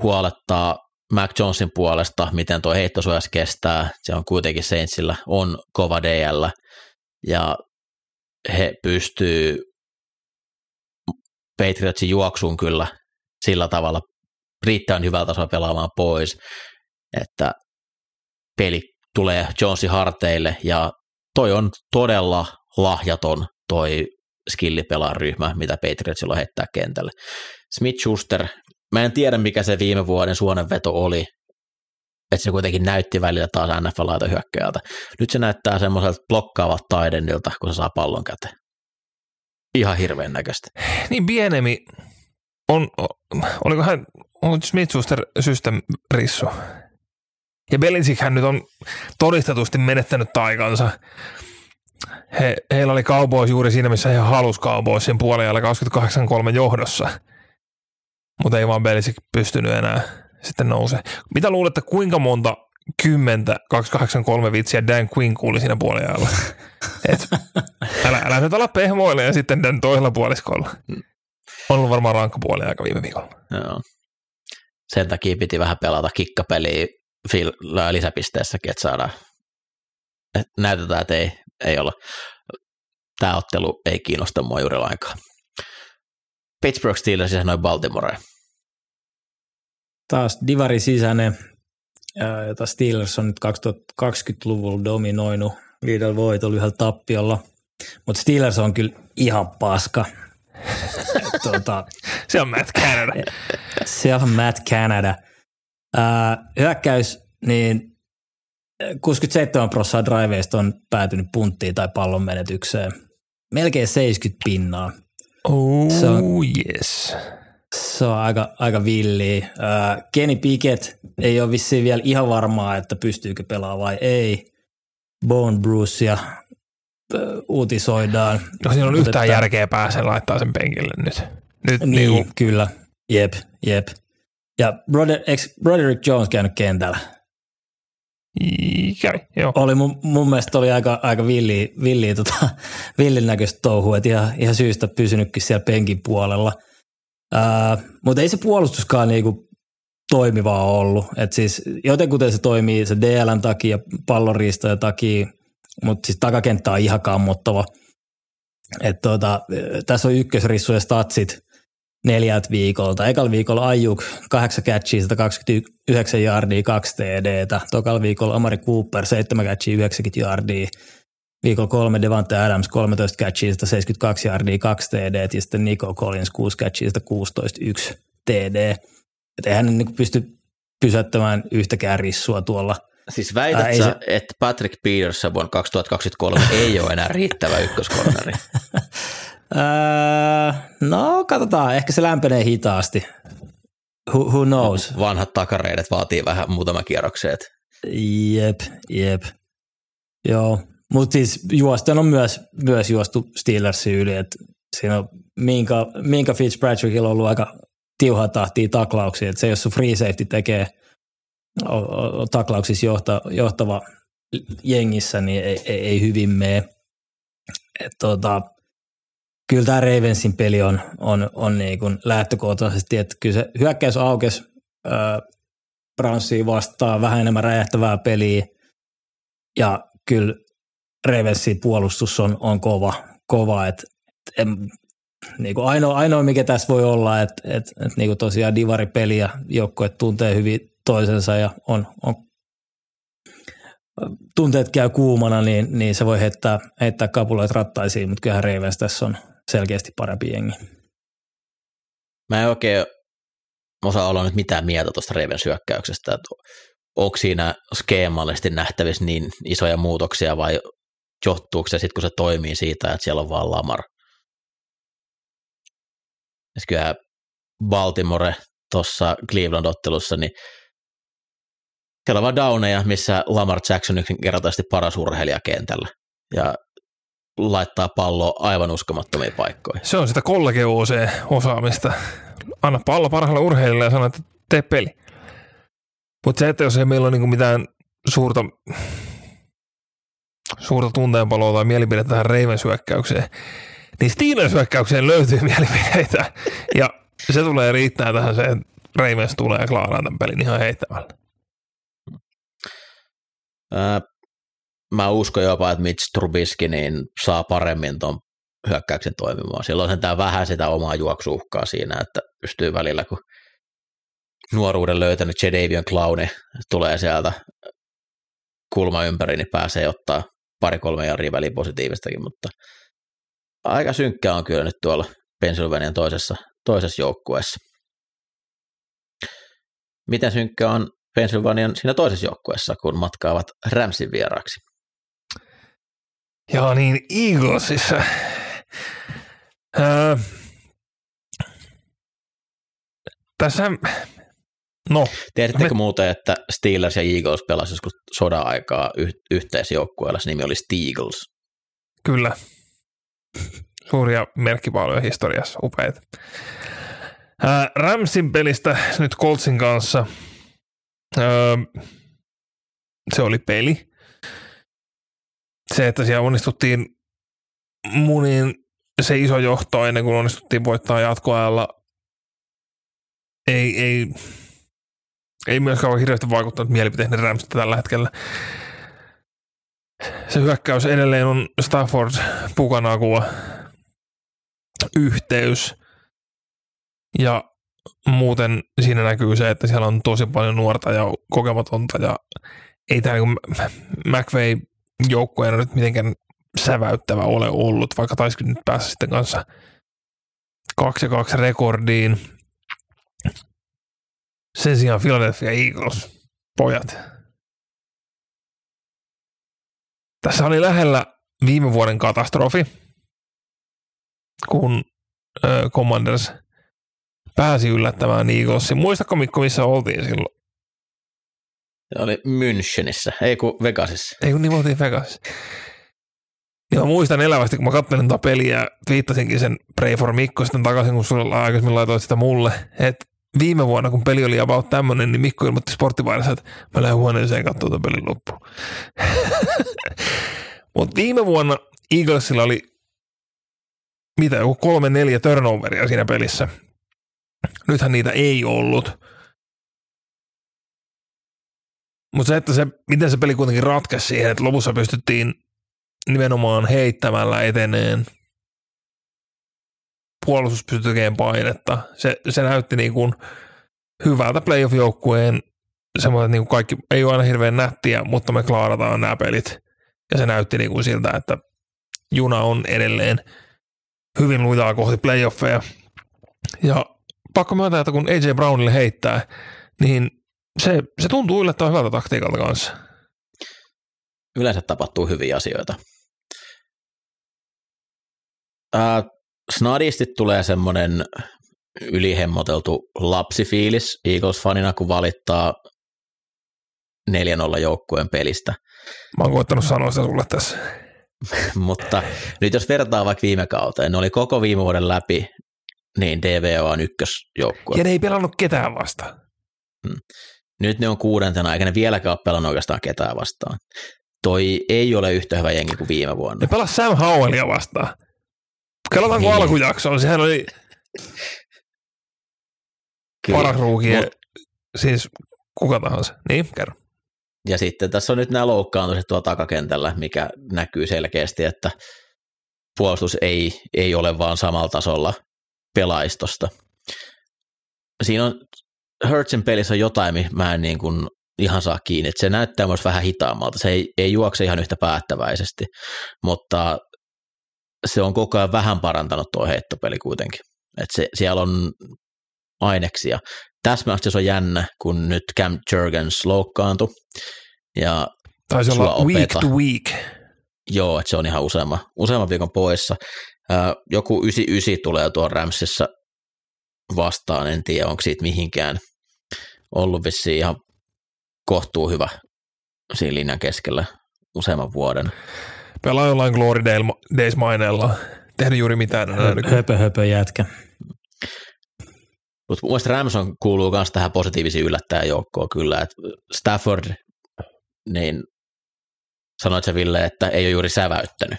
Huolettaa Mac Jonesin puolesta, miten tuo heittosuojas kestää. Se on kuitenkin Saintsillä, on kova DL, ja he pystyy Patriotsin juoksuun kyllä sillä tavalla riittävän hyvällä tasolla pelaamaan pois, että peli tulee Jonesin harteille ja toi on todella lahjaton toi skillipelaaryhmä, mitä Patriotsilla heittää kentälle. Smith Schuster, mä en tiedä mikä se viime vuoden suonenveto oli, että se kuitenkin näytti välillä taas NFL hyökkäjältä. Nyt se näyttää semmoiselta blokkaavalta taidennilta, kun se saa pallon käteen. Ihan näköistä. Niin pienemi on, oliko hän, on Smith Schuster system rissu? Ja Belichickhän nyt on todistetusti menettänyt taikansa. He, heillä oli Cowboys juuri siinä, missä he halusi Cowboysin puolella 28-3 johdossa. Mutta ei vaan Belichick pystynyt enää sitten nousee. Mitä luulette, kuinka monta kymmentä 283 vitsiä Dan Quinn kuuli siinä puolella? Et, älä, älä nyt ala pehmoille ja sitten Dan toisella puoliskolla. On ollut varmaan rankka puoli aika viime viikolla. Joo. Sen takia piti vähän pelata kikkapeliä lisäpisteessäkin, että saadaan, että näytetään, että ei, ei olla, tämä ottelu ei kiinnosta mua juuri lainkaan. Pittsburgh Steelers ja noin Baltimore. Taas divari sisäinen, jota Steelers on nyt 2020-luvulla dominoinut viidellä voitolla yhdellä tappiolla. Mutta Steelers on kyllä ihan paska. [LAUGHS] tuota, se on Matt Canada. [LAUGHS] Se on Matt Canada. Ää, hyökkäys, niin 67 prosenttia driveista on päätynyt punttiin tai pallon menetykseen. Melkein 70 pinnaa. Oh, se on, yes. Se on aika, aika villi. Kenny Pickett ei ole vissiin vielä ihan varmaa, että pystyykö pelaamaan vai ei. Bone Bruce ja uutisoidaan. No siinä on Mutta yhtään että, järkeä pääse laittaa sen penkille nyt. nyt niin, niin kyllä. Jep, jep. Ja Brother, ex Broderick Jones käynyt kentällä? Kävi, joo. Oli mun, mun mielestä oli aika, aika villi, villi, tota, [LAUGHS] villin näköistä touhua, että ihan, ihan syystä pysynytkin siellä penkin puolella. Mutta ei se puolustuskaan niinku toimivaa ollut. Et siis jotenkuten se toimii se DLn takia, pallonriistojen takia, mutta siis takakenttä on ihan kammottava. Et tota, tässä on ykkösrissu ja statsit neljältä viikolta. Ekalla viikolla Ajuk 8 catchia, 129 yardia, 2 TDtä. Tokalla viikolla Amari Cooper 7 catchia, 90 yardia. Viikolla kolme Devante Adams 13 catchia, 172 yardia, 2 TD ja sitten Nico Collins 6 catchia, 16 1 TD. Että eihän ne niin pysty pysäyttämään yhtäkään rissua tuolla – Siis väität Ää, ei sä, se- että Patrick Peterson vuonna 2023 [LAUGHS] ei ole enää riittävä ykköskorneri? Öö, [LAUGHS] no, katsotaan. Ehkä se lämpenee hitaasti. Who, who knows? [LAUGHS] Vanhat takareidet vaatii vähän muutama kierrokseet. Jep, jep. Joo, mutta siis juosten on myös, myös juostu Steelersin yli, että siinä on Minka, Minka Fitzpatrickilla on ollut aika tiuhaa tahtia taklauksia, että se jos free safety tekee o- o- taklauksissa johta, johtava jengissä, niin ei, ei, ei hyvin mene. Et tota, kyllä tämä Ravensin peli on, on, on niin kuin lähtökohtaisesti, että kyllä se hyökkäys aukesi Brownsia vastaan vähän enemmän räjähtävää peliä ja kyllä Ravensin puolustus on, on kova, kova että et, niin kuin ainoa, ainoa, mikä tässä voi olla, että et, et niin kuin tosiaan divaripeli ja joukkueet tuntee hyvin toisensa ja on, on tunteet käy kuumana, niin, niin se voi heittää, heittää kapuloit rattaisiin, mutta kyllähän Ravens tässä on selkeästi parempi jengi. Mä en oikein osaa olla nyt mitään mieltä tuosta Ravens hyökkäyksestä, onko siinä skeemallisesti nähtävissä niin isoja muutoksia vai johtuuko se sitten, kun se toimii siitä, että siellä on vaan Lamar. Ja kyllä Baltimore tuossa Cleveland-ottelussa, niin siellä on vaan downeja, missä Lamar Jackson yksinkertaisesti paras urheilija kentällä ja laittaa palloa aivan uskomattomiin paikkoihin. Se on sitä kollegio-osaamista. Anna pallo parhaalle urheilijalle ja sano, että tee peli. Mutta se, että jos ei meillä ole niinku mitään suurta, suurta tunteenpaloa tai mielipidettä tähän Ravens hyökkäykseen, niin Steelers hyökkäykseen löytyy mielipiteitä. Ja se tulee riittää tähän se, että Ravens tulee ja klaaraa tämän pelin ihan heittämällä. Ää, mä uskon jopa, että Mitch Trubisky niin saa paremmin tuon hyökkäyksen toimimaan. Silloin sen tää vähän sitä omaa juoksuuhkaa siinä, että pystyy välillä, kun nuoruuden löytänyt Jadavion Clowni tulee sieltä kulma ympäri, niin pääsee ottaa pari-kolme jarria väliin positiivistakin, mutta aika synkkää on kyllä nyt tuolla Pennsylvanian toisessa, toisessa joukkueessa. Miten synkkä on Pennsylvanian siinä toisessa joukkueessa, kun matkaavat Ramsin vieraaksi? Ja niin Eaglesissa. Öö, tässä, no, Tiedättekö Me- muuten, että Steelers ja Eagles pelasivat joskus sodan aikaa yh- yhteisjoukkueella, se nimi oli Steagles. Kyllä. Suuria merkkipaaluja historiassa, upeita. Ää, Ramsin pelistä nyt Coltsin kanssa. Öö, se oli peli. Se, että siellä onnistuttiin muniin se iso johto ennen kuin onnistuttiin voittaa jatkoajalla, ei, ei, ei myöskään ole hirveästi vaikuttanut mielipiteiden Ramsista tällä hetkellä se hyökkäys edelleen on Stafford Pukanakua yhteys. Ja muuten siinä näkyy se, että siellä on tosi paljon nuorta ja kokematonta ja ei tämä niin McVay joukkueena nyt mitenkään säväyttävä ole ollut, vaikka taisikin nyt päässä sitten kanssa 2 ja 2 rekordiin. Sen sijaan Philadelphia Eagles, pojat, Tässä oli lähellä viime vuoden katastrofi, kun ö, Commanders pääsi yllättämään Eaglesin. Muistatko Mikko, missä oltiin silloin? Se oli Münchenissä, ei kun Vegasissa. Ei kun niin oltiin Vegas. Ja mä muistan elävästi, kun mä katselin tuota peliä ja viittasinkin sen Pray for Mikko sitten takaisin, kun sulla aikaisemmin laitoit sitä mulle, että viime vuonna, kun peli oli about tämmöinen, niin Mikko ilmoitti sporttivaidassa, että mä lähden huoneeseen katsomaan tuon pelin loppuun. [LAUGHS] Mutta viime vuonna Eaglesilla oli mitä, joku kolme neljä turnoveria siinä pelissä. Nythän niitä ei ollut. Mutta se, että se, miten se peli kuitenkin ratkesi siihen, että lopussa pystyttiin nimenomaan heittämällä eteneen. Puolustus pystyi tekemään painetta. Se, se näytti niin kuin hyvältä playoff-joukkueen semmoinen, niin kuin kaikki ei ole aina hirveän nättiä, mutta me klaarataan nämä pelit. Ja se näytti niin kuin siltä, että juna on edelleen hyvin lujaa kohti playoffeja. Ja pakko myöntää, että kun AJ Brownille heittää, niin se, se tuntuu yllättävän hyvältä taktiikalta kanssa. yleensä tapahtuu hyviä asioita. Ää, snadisti tulee semmoinen ylihemmoteltu lapsifiilis Eagles-fanina, kun valittaa 4-0 joukkueen pelistä. Mä oon koettanut sanoa sitä sulle tässä. [LAUGHS] Mutta nyt jos vertaa vaikka viime kauteen, ne oli koko viime vuoden läpi, niin DVO on ykkösjoukkue. Ja ne ei pelannut ketään vastaan. Nyt ne on kuudentena, eikä ne vieläkään ole pelannut oikeastaan ketään vastaan. Toi ei ole yhtä hyvä jengi kuin viime vuonna. Ne pelas Sam Howellia vastaan. Kelataanko Niin. alkujaksoon? Sehän oli paras. Mut- Siis kuka tahansa. Niin, kerro. Ja sitten tässä on nyt nämä loukkaantumiset tuolla takakentällä, mikä näkyy selkeästi, että puolustus ei, ei ole vaan samalla tasolla pelaistosta. Siinä on, Hurtsin pelissä on jotain, mä en niin kuin ihan saa kiinni. Että se näyttää myös vähän hitaammalta. Se ei, ei juokse ihan yhtä päättäväisesti, mutta se on koko ajan vähän parantanut tuo heittopeli kuitenkin. Et se, siellä on aineksia. Tässä matchissa on jännä, kun nyt Cam Jurgens loukkaantui. Ja Taisi olla week opeta. to week. joo, että se on ihan useamman, useamman viikon poissa. Ää, joku 99 tulee tuon Ramsissa vastaan, en tiedä onko siitä mihinkään ollut vissiin ihan kohtuu hyvä siinä linjan keskellä useamman vuoden. Pelaa jollain Glory Days maineella. Tehnyt juuri mitään. Höpö, höpö jätkä. Mutta mun mielestä Rams on, kuuluu myös tähän positiivisiin yllättäjäjoukkoon kyllä, että Stafford, niin sanoit se Ville, että ei ole juuri säväyttänyt.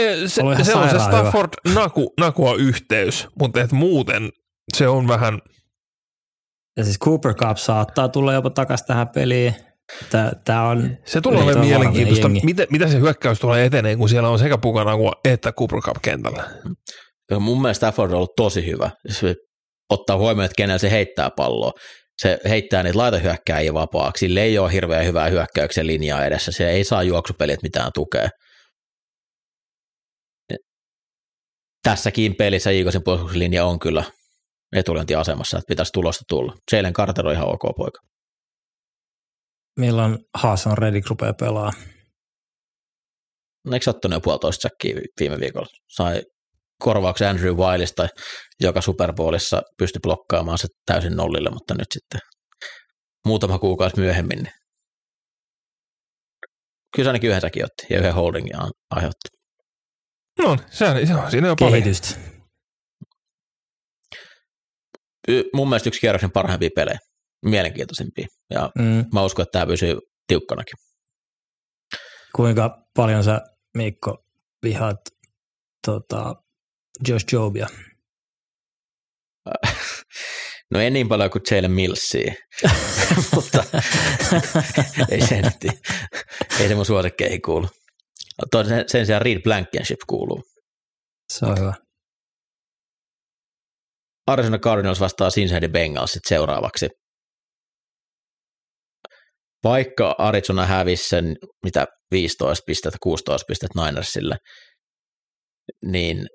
Se, se on se. Stafford naku, nakua yhteys, mutta et muuten se on vähän, Ja siis Cooper Cup saattaa tulla jopa takaisin tähän peliin. Tämä on, se tulee olemaan mielenkiintoista, jengi. mitä, mitä se hyökkäys tulee eteneen, kun siellä on sekä Pukanakua että Cooper Cup kentällä. Ja Mun mielestä Stafford on ollut tosi hyvä. Se ottaa huomioon, että kenellä se heittää palloa. Se heittää niitä laitahyökkääjiä vapaaksi. Sillä ei ole hirveän hyvää hyökkäyksen linjaa edessä. Se ei saa juoksupelit mitään tukea. Tässäkin pelissä Eaglesin puolustuslinja on kyllä etulyöntiasemassa, että pitäisi tulosta tulla. Jalen Carter on ihan ok poika. Milloin Haason Reddick rupeaa pelaa. No, Eikö ottanut jo puolitoista säkkiä vi- viime viikolla? Sai korvauksen Andrew Wilesta, joka Super Bowlissa pystyi blokkaamaan se täysin nollille, mutta nyt sitten muutama kuukausi myöhemmin. Niin kyllä se ainakin yhden säkin otti ja yhden holdingin aiheutti. No, se on, se on siinä jo paljon. Kehitystä. Y- Mun mielestä yksi kierroksen parhaimpia pelejä, mielenkiintoisimpia. Ja Mm. mä uskon, että tämä pysyy tiukkanakin. Kuinka paljon sä, Mikko, vihaat tota, Josh Jobia? [LAUGHS] No en niin paljon kuin Jalen Millsia, [LAUGHS] mutta [LAUGHS] ei se, nyt, ei se mun suosikkeihin kuulu. Sen, sen sijaan Reed Blankenship kuuluu. Se on hyvä. Arizona Cardinals vastaa Cincinnati Bengals sit seuraavaksi. Vaikka Arizona hävisi sen, mitä 15 pistettä, 16 pistettä Ninersille, niin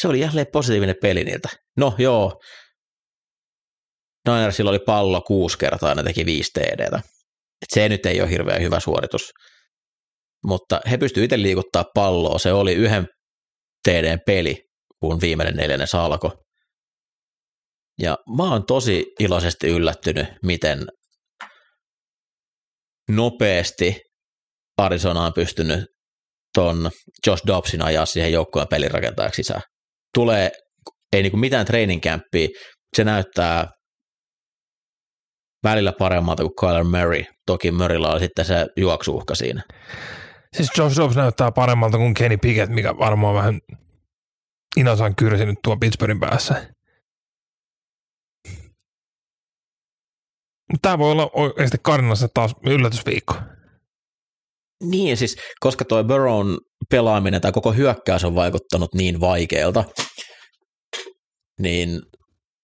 se oli jälleen positiivinen peli niiltä. No joo, Ninersilla oli pallo kuusi kertaa ne teki viisi TDtä. Et se nyt ei ole hirveän hyvä suoritus. Mutta he pystyivät itse liikuttaa palloa. Se oli yhden TDn peli, kun viimeinen neljännes alkoi. Ja mä oon tosi iloisesti yllättynyt, miten nopeasti Arizona on pystynyt ton Josh Dobbsin ajaa siihen joukkueen pelirakentajaksi sisään. Tulee, ei niinku mitään training campia, se näyttää välillä paremmalta kuin Kyler Murray. Toki Murraylla on sitten se juoksuuhka siinä. Siis Josh Dobbs näyttää paremmalta kuin Kenny Pickett, mikä varmaan vähän inasan kyrsinyt tuon Pittsburghin päässä. Tämä voi olla oikeasti Cardinalissa taas yllätysviikko. Niin, siis koska toi Burrown pelaaminen tai koko hyökkäys on vaikuttanut niin vaikealta, niin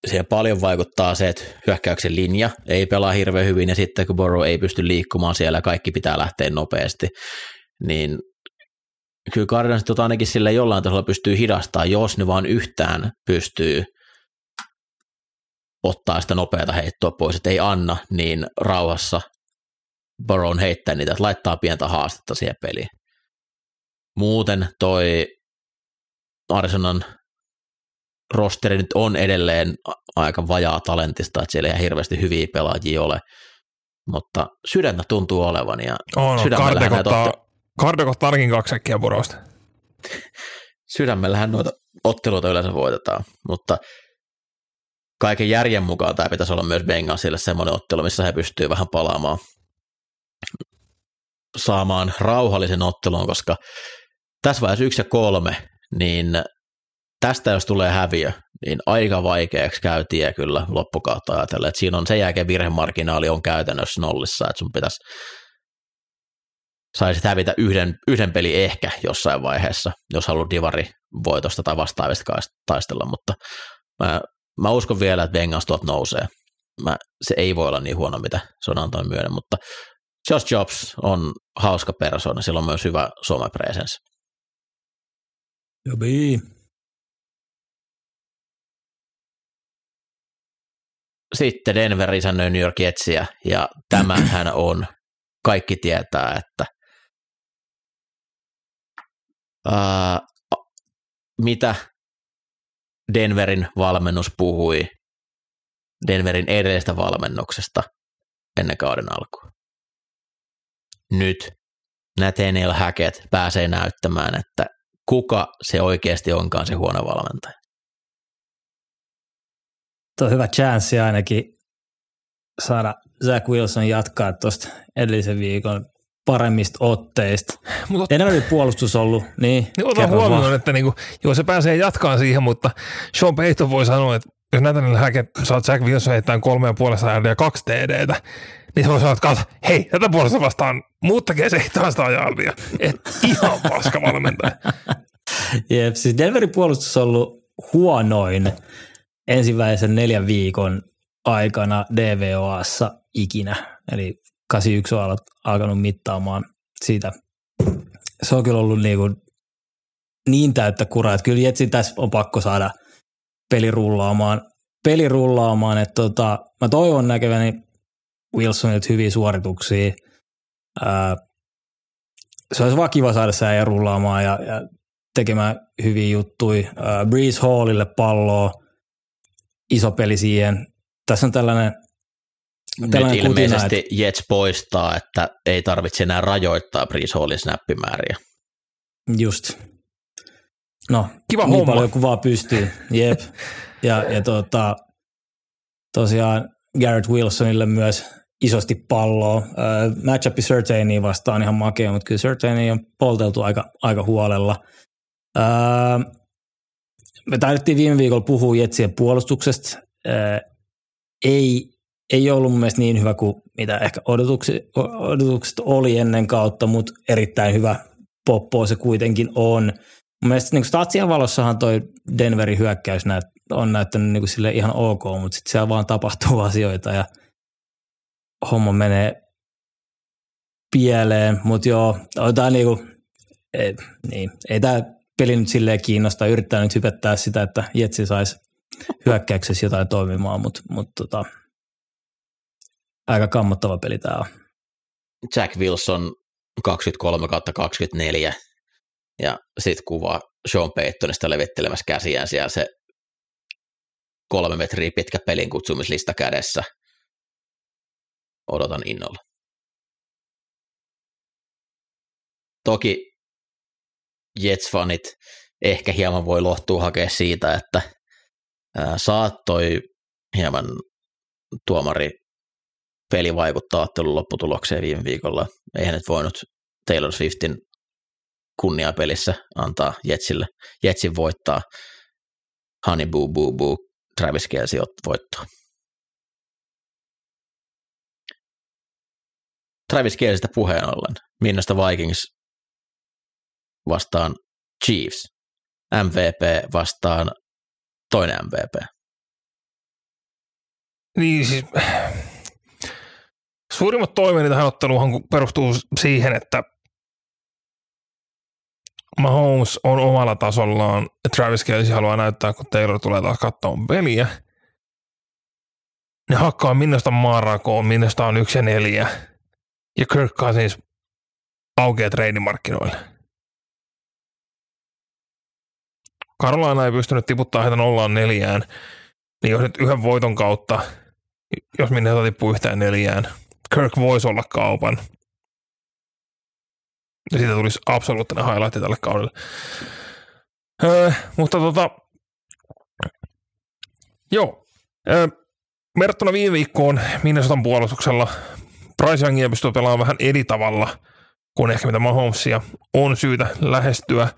siihen paljon vaikuttaa se, että hyökkäyksen linja ei pelaa hirveän hyvin ja sitten kun Burrow ei pysty liikkumaan siellä ja kaikki pitää lähteä nopeasti, niin kyllä Cardinals tota ainakin sille jollain tasolla pystyy hidastamaan, jos ne vaan yhtään pystyy ottaa sitä nopeata heittoa pois, että ei anna niin rauhassa Baron heittää niitä, että laittaa pientä haastetta siihen peliin. Muuten toi Arizonan rosteri nyt on edelleen aika vajaa talentista, että siellä ei hirveästi hyviä pelaajia ole, mutta sydäntä tuntuu olevan. Ja On, sydämellähän näitä Kardeko otte- Kardeko ainakin kaksi säkkiä porosta. [LAUGHS] sydämellähän noita otteluita yleensä voitetaan, mutta kaiken järjen mukaan tämä pitäisi olla myös Bengalsille semmoinen ottelu, missä he pystyvät vähän palaamaan saamaan rauhallisen ottelun, koska tässä vaiheessa yksi ja kolme, niin tästä jos tulee häviö, niin aika vaikeaksi käy tie kyllä loppukautta ajatella, että siinä on sen jälkeen virhemarginaali on käytännössä nollissa, että sun pitäisi saisit hävitä yhden, yhden peli ehkä jossain vaiheessa, jos haluat divari voitosta tai vastaavista taistella, mutta mä uskon vielä, että Bengals tuot nousee. Mä, se ei voi olla niin huono, mitä se on antanut myöden, mutta Josh Jobs on hauska persona, sillä on myös hyvä somepresence. Jobi. Sitten Denver isännöi New York Jetsiä, ja tämähän [CLEARS THROAT] on, kaikki tietää, että ää, mitä Denverin valmennus puhui Denverin edellisestä valmennuksesta ennen kauden alkua. Nyt Nathaniel Hackett pääsee näyttämään, että kuka se oikeasti onkaan se huono valmentaja. Tuo hyvä chanssi ainakin saada Zach Wilson jatkaa tuosta edellisen viikon paremmista otteista. [LAUGHS] Mutta Denverin puolustus ollut, niin, niin ota kerro huomioon, vaan. että niinku, joo, se pääsee jatkaan siihen, mutta Sean Payton voi sanoa, että jos Nathaniel Hackett saa Jack Wilson heittämään kolme ja puolesta ja kaksi TDtä, niin se voi sanoa, että hei, tätä puolesta vastaan muuttakee se taas ajalvia. Et ihan paska valmentaja. [LAUGHS] Jep, siis Denverin puolustus on ollut huonoin ensimmäisen neljän viikon aikana DVOassa ikinä. Eli 81 on al- alkanut mittaamaan siitä. Se on kyllä ollut niin, kuin niin täyttä kuraa, että kyllä Jetsin tässä on pakko saada peli rullaamaan. Peli rullaamaan, että tota, mä toivon näkeväni Wilsonilta hyviä suorituksia. Ää, se olisi vaan kiva saada se äijä rullaamaan ja, ja tekemään hyviä juttuja. Breeze Hallille palloa, iso peli siihen. Tässä on tällainen, Nyt tällainen kutina, ilmeisesti että Jets poistaa, että ei tarvitse enää rajoittaa Breeze Hallin snappimääriä. just, no Kiva niin homma. paljon kuin vaan pystyy. [LAUGHS] Jep. Ja, ja tota, tosiaan Garrett Wilsonille myös isosti palloa. Uh, matchupi Sertainia vastaan ihan makea, mutta kyllä Sertaini on polteltu aika, aika huolella. Uh, me taidettiin viime viikolla puhua Jetsien puolustuksesta. Uh, ei, ei ollut mun mielestä niin hyvä kuin mitä ehkä odotukset, odotukset oli ennen kautta, mutta erittäin hyvä poppo se kuitenkin on. Mun mielestä niin statsien valossahan toi Denverin hyökkäys näyt, on näyttänyt niin sille ihan ok, mutta sitten siellä vaan tapahtuu [LAUGHS] asioita ja homma menee pieleen, mutta joo, otetaan niinku, ei, niin, ei tämä peli nyt silleen kiinnosta, yrittää nyt hypettää sitä, että Jetsi saisi hyökkäyksessä jotain toimimaan, mutta mut tota, aika kammottava peli tämä on. Jack Wilson 23 kautta 24 ja sitten kuva Sean Paytonista levittelemässä käsiään siellä se kolme metriä pitkä pelin kutsumislista kädessä. Odotan innolla. Toki Jets-fanit ehkä hieman voi lohtua hakea siitä, että saattoi hieman tuomari peli vaikuttaa ottelun lopputulokseen viime viikolla. Eihän nyt voinut Taylor Swiftin kunniapelissä antaa Jetsille, Jetsin voittaa Honey Boo Boo Boo Travis Kelce voittoa. Travis Kelcestä puheen ollen. Minnosta Vikings vastaan Chiefs. MVP vastaan toinen MVP. Niin siis suurimmat toiveeni tähän otteluun perustuu siihen, että Mahomes on omalla tasollaan. Travis Kelce haluaa näyttää, kun Taylor tulee taas katsomaan peliä. Ne hakkaa minusta maarakoon, minusta on yksi ja neljä. ja Kirk Cousins aukeaa treenimarkkinoille. Carolina ei pystynyt tiputtaa heitä nollaan neljään, niin jos nyt yhden voiton kautta, jos Minnesota tippuu yhtään neljään, Kirk voisi olla kaupan. Ja siitä tulisi absoluuttinen highlight tälle kaudelle. Öö, mutta tota, joo, öö, verrattuna viime viikkoon Minnesotan puolustuksella Bryce Youngia pystyy pelaamaan vähän eri tavalla kuin ehkä mitä Mahomesia on syytä lähestyä.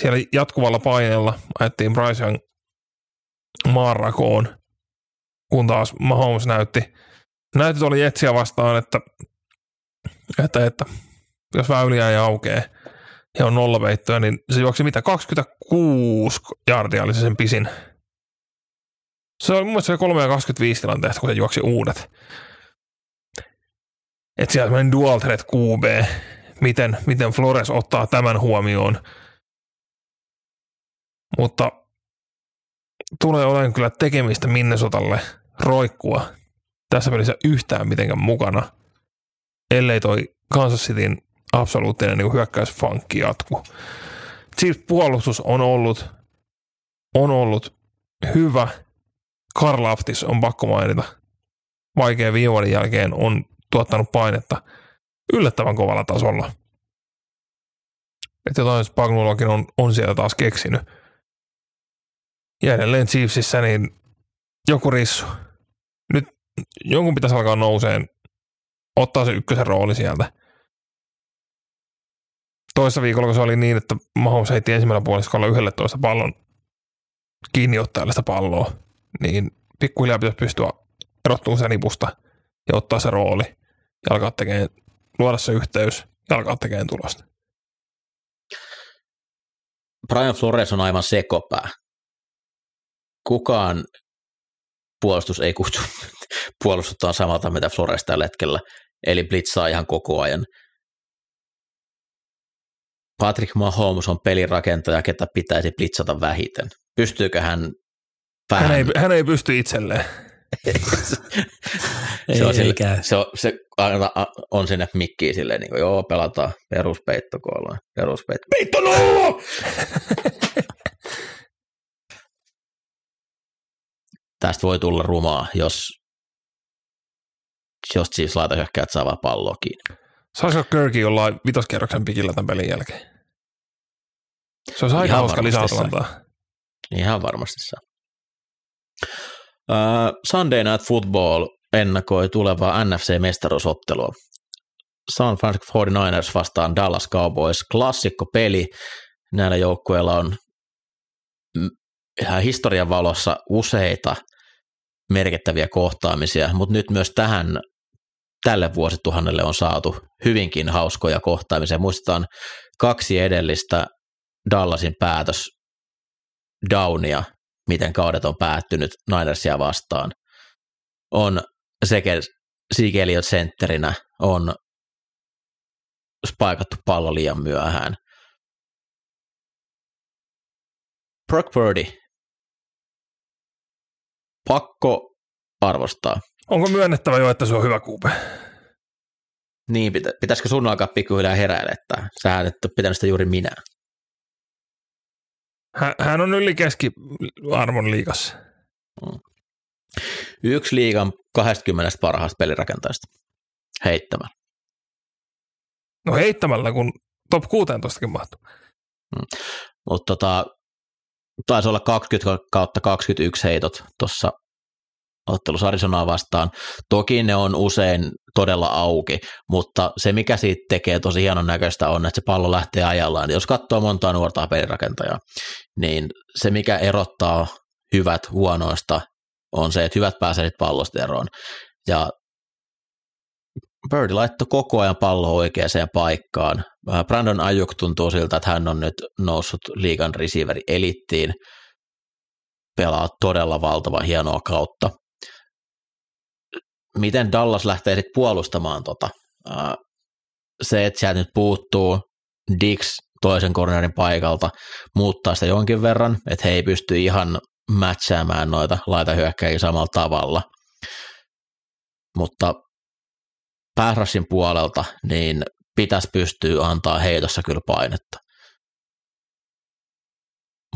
Siellä jatkuvalla paineella ajettiin Bryce Young maanrakoon, kun taas Mahomes näytti, näytti oli Jetsiä vastaan, että, että, että jos väyliä ei aukee ja on nollaveittoja, niin se juoksi mitä, 26 jardia oli se sen pisin. Se oli mun mielestä se 3 ja 25 tilanteesta, kun se juoksi uudet. Että siellä meni dual threat QB, miten, miten Flores ottaa tämän huomioon. Mutta tulee olemaan kyllä tekemistä Minnesotalle roikkua tässä pelissä yhtään mitenkään mukana, ellei toi Kansas Cityn absoluuttinen niin hyökkäysfankki jatku. Chiefs puolustus on ollut, on ollut hyvä. Karlaftis on pakko mainita. Vaikea viime vuoden jälkeen on tuottanut painetta yllättävän kovalla tasolla. Että jotain Spagnullakin on, on siellä taas keksinyt. Ja edelleen Chiefsissä niin joku rissu. Nyt jonkun pitäisi alkaa nouseen, ottaa se ykkösen rooli sieltä. Toissa viikolla, kun se oli niin, että Mahomes heitti ensimmäinen puoliskolla 11 pallon kiinni ottajalle sitä palloa, niin pikkuhiljaa pitäisi pystyä erottumaan sen nipusta ja ottaa se rooli ja alkaa tekemään, luoda se yhteys ja alkaa tekemään tulosta. Brian Flores on aivan sekopää. Kukaan puolustus ei kutsu [LAUGHS] puolustuttaa samalta, mitä Flores tällä hetkellä, eli blitzaa ihan koko ajan. Patrick Mahomes on pelirakentaja, ketä pitäisi blitzata vähiten. Pystyykö hän vähän... Hän ei, hän ei pysty itselleen. Ei, [LAUGHS] se, on ei sille, se, on, se aina on sinne mikkiin silleen, niin kuin, joo, pelataan peruspeittokoolua, peruspeitto. Peitto nolla! [LAUGHS] Tästä voi tulla rumaa, jos, jos siis laita hyökkäät saa vaan palloa kiinni. Saisiko Kirky jollain vitoskierroksen pikillä tämän pelin jälkeen? Se olisi aika hauska lisäatlantaa. Ihan varmasti saa. Uh, Sunday Night Football ennakoi tulevaa NFC-mestaruusottelua. San Francisco 49ers vastaan Dallas Cowboys. Klassikko peli. Näillä joukkueilla on ihan historian valossa useita merkittäviä kohtaamisia, mutta nyt myös tähän tälle vuosituhannelle on saatu hyvinkin hauskoja kohtaamisia. Muistetaan kaksi edellistä Dallasin päätös downia, miten kaudet on päättynyt Ninersia vastaan. On sekä Sigeliot sentterinä, on spaikattu pallo liian myöhään. Brock Purdy. Pakko arvostaa. Onko myönnettävä jo, että se on hyvä kuupe? Niin, pitä, pitäisikö sun alkaa pikkuhiljaa heräillä, että sä et ole pitänyt sitä juuri minä. Hän, hän on yli keskiarvon liigassa. Yksi liigan 20 parhaasta pelirakentajasta heittämään. No heittämällä, kun top 16 mahtuu. Mutta tota, taisi olla 20 kautta 21 heitot tuossa ottelussa Arizonaa vastaan. Toki ne on usein todella auki, mutta se mikä siitä tekee tosi hienon näköistä on, että se pallo lähtee ajallaan. Jos katsoo montaa nuorta pelirakentajaa, niin se mikä erottaa hyvät huonoista on se, että hyvät pääsee pallosta eroon. Ja Bird laittoi koko ajan pallo oikeaan paikkaan. Brandon Ayuk tuntuu siltä, että hän on nyt noussut liigan receiveri elittiin, pelaa todella valtava hienoa kautta. Miten Dallas lähtee sitten puolustamaan tota? Se, että sieltä nyt puuttuu Dix toisen cornerin paikalta, muuttaa sitä jonkin verran, että he ei pysty ihan matchaamaan noita laitahyökkäjiä samalla tavalla. Mutta pääsrassin puolelta, niin pitäisi pystyä antaa heitossa kyllä painetta.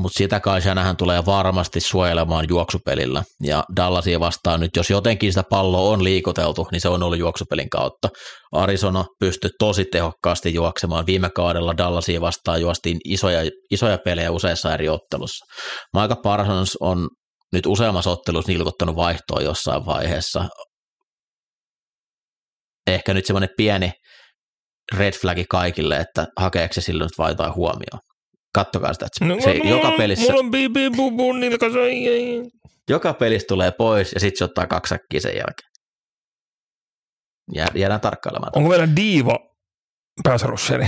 Mutta sitä kai Shanahan tulee varmasti suojelemaan juoksupelillä. Ja Dallasia vastaan nyt, jos jotenkin sitä palloa on liikuteltu, niin se on ollut juoksupelin kautta. Arizona pystyi tosi tehokkaasti juoksemaan. Viime kaudella Dallasia vastaan juostiin isoja, isoja pelejä useissa eri ottelussa. Maika Parsons on nyt useammassa ottelussa nilkottanut vaihtoa jossain vaiheessa. Ehkä nyt semmoinen pieni red flagi kaikille, että hakeeko se silloin nyt vai jotain huomioon. Kattokaa sitä, että No, se mulla, joka pelissä, Mulla on bibi bubu joka pelissä tulee pois ja sitten se ottaa kaksi säkkiä sen jälkeen. Jää- Jäädään tarkkailemaan. Onko meillä diiva pääsrusheri?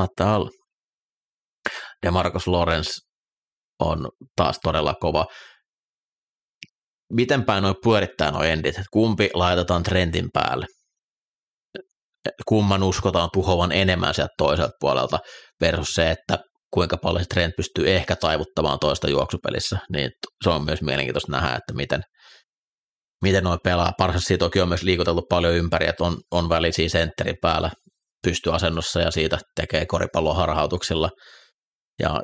Saattaa olla. Ja Marcos Lorenz on taas todella kova. Miten päin noin pyörittää noin endit? Et Kumpi laitetaan trendin päälle? Kumman uskotaan tuhoavan enemmän sieltä toiselta puolelta versus se, että kuinka paljon se trend pystyy ehkä taivuttamaan toista juoksupelissä, niin se on myös mielenkiintoista nähdä, että miten, miten noin pelaa. Parsassa toki on myös liikuteltu paljon ympäri, että on, on välisiä sentterin päällä pystyasennossa ja siitä tekee koripallon harhautuksilla. Ja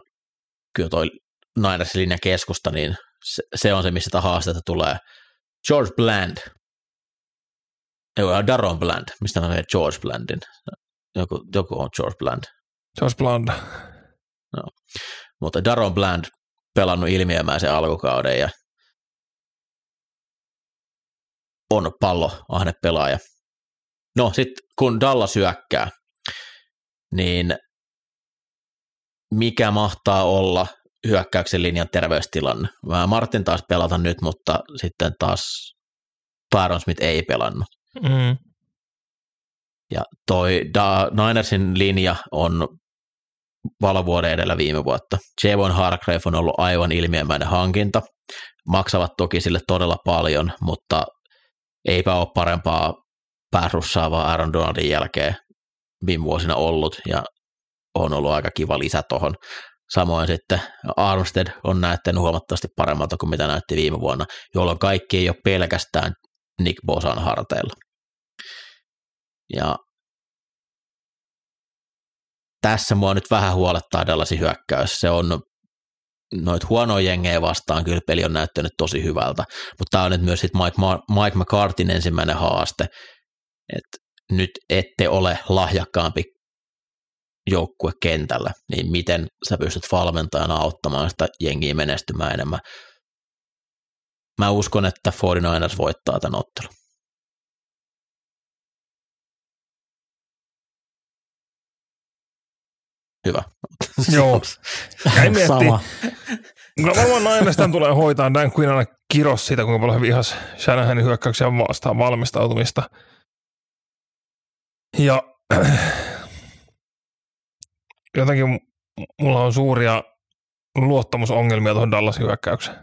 kyllä toi Ninersin linjan keskusta, niin se, se on se, missä sitä haastetta tulee. George Bland. Ei, Daron Bland. Mistä mä menen George Blandin? Joku, joku on George Bland. Se olisi blanda. Mutta Daron Bland pelannut ilmiömäisen alkukauden ja on pallo ahne pelaaja. No sitten kun Dallas syökkää, niin mikä mahtaa olla hyökkäyksen linjan terveystilanne? Mä Martin taas pelata nyt, mutta sitten taas Tyron Smith ei pelannut. Mm. Ja toi da- Ninersin linja on valovuoden edellä viime vuotta. Javon Hargrave on ollut aivan ilmiömäinen hankinta. Maksavat toki sille todella paljon, mutta eipä ole parempaa pääsrussaavaa Aaron Donaldin jälkeen viime vuosina ollut ja on ollut aika kiva lisä tuohon. Samoin sitten Armstead on näyttänyt huomattavasti paremmalta kuin mitä näytti viime vuonna, jolloin kaikki ei ole pelkästään Nick Bosan harteilla. Ja tässä mua nyt vähän huolettaa Dallasin hyökkäys. Se on noit huonoja jengejä vastaan, kyllä peli on näyttänyt tosi hyvältä, mutta tämä on nyt myös sit Mike, Ma- Mike McCartin ensimmäinen haaste, että nyt ette ole lahjakkaampi joukkue kentällä, niin miten sä pystyt valmentajana auttamaan sitä jengiä menestymään enemmän. Mä uskon, että 49ers voittaa tämän ottelun. Hyvä. [LAUGHS] Joo. Jäi miettii. Sama. Kyllä varmaan Ninerstan tulee hoitaa Dan Quinn aina kiros siitä, kuinka paljon vihas Shanahanin hyökkäyksiä vastaan valmistautumista. Ja [CLEARS THROAT] jotenkin mulla on suuria luottamusongelmia tuohon Dallasin hyökkäykseen.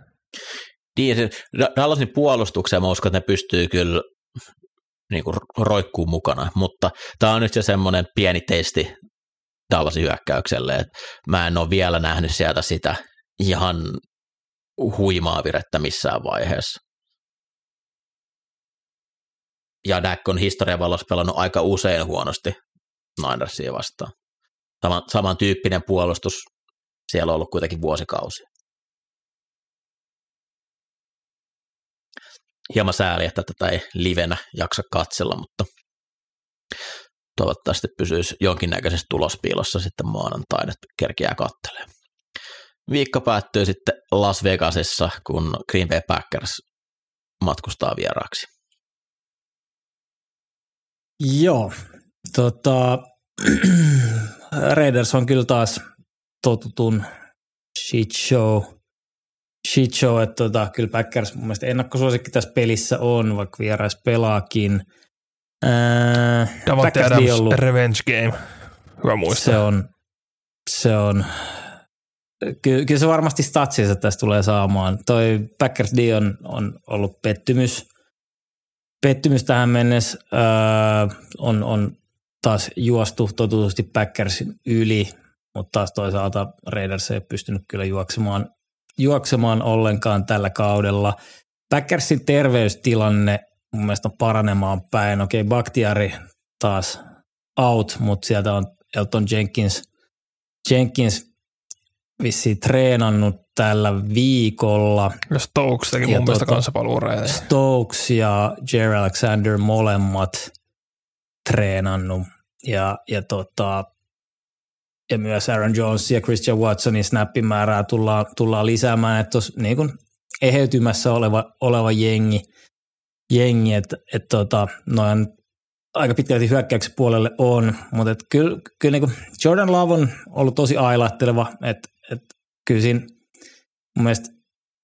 Niin, Dallasin puolustukseen mä uskon, että ne pystyy kyllä niin kuin roikkuu mukana, mutta tämä on nyt se semmoinen pieni testi Dallasin hyökkäykselle, että mä en ole vielä nähnyt sieltä sitä ihan huimaa virettä missään vaiheessa. Ja Dak on historian valossa pelannut aika usein huonosti Ninersia vastaan. Sama, samantyyppinen puolustus siellä on ollut kuitenkin vuosikausia. hieman sääli, että tätä ei livenä jaksa katsella, mutta toivottavasti pysyisi jonkinnäköisessä tulospiilossa sitten maanantaina, että kerkiää kattelee. Viikko päättyy sitten Las Vegasissa, kun Green Bay Packers matkustaa vieraaksi. Joo, tota, [CLEARS THROAT] Raiders on kyllä taas totutun shit show, shit show että tota, kyllä Packers mun mielestä ennakkosuosikki tässä pelissä on, vaikka vierais pelaakin. Ää, Davante Adams ollut- Revenge Game. Hyvä muistaa. se on, se on, kyllä, kyllä se varmasti statsinsa tästä tulee saamaan. Toi Packers D on, on ollut pettymys, pettymys tähän mennessä. Öö, on, on taas juostu totutusti Packersin yli, mutta taas toisaalta Raiders ei ole pystynyt kyllä juoksemaan, juoksemaan ollenkaan tällä kaudella. Packersin terveystilanne mun mielestä on paranemaan päin. Okei, okay, Bakhtiari taas out, mutta sieltä on Elton Jenkins, Jenkins vissiin treenannut tällä viikolla. Ja Stokes teki ja mun mielestä tuota, kanssa paluureja. Stokes ja Jerry Alexander molemmat treenannut. Ja, ja, tota, ja myös Aaron Jones ja Christian Watsonin snappimäärää tullaan, tullaan lisäämään. Että tos, niin kuin eheytymässä oleva, oleva jengi, jengi että et tota, noin aika pitkälti hyökkäyksen puolelle on, mutta et kyllä, kyllä niin Jordan Love on ollut tosi ailahteleva, että et kyllä siinä mun mielestä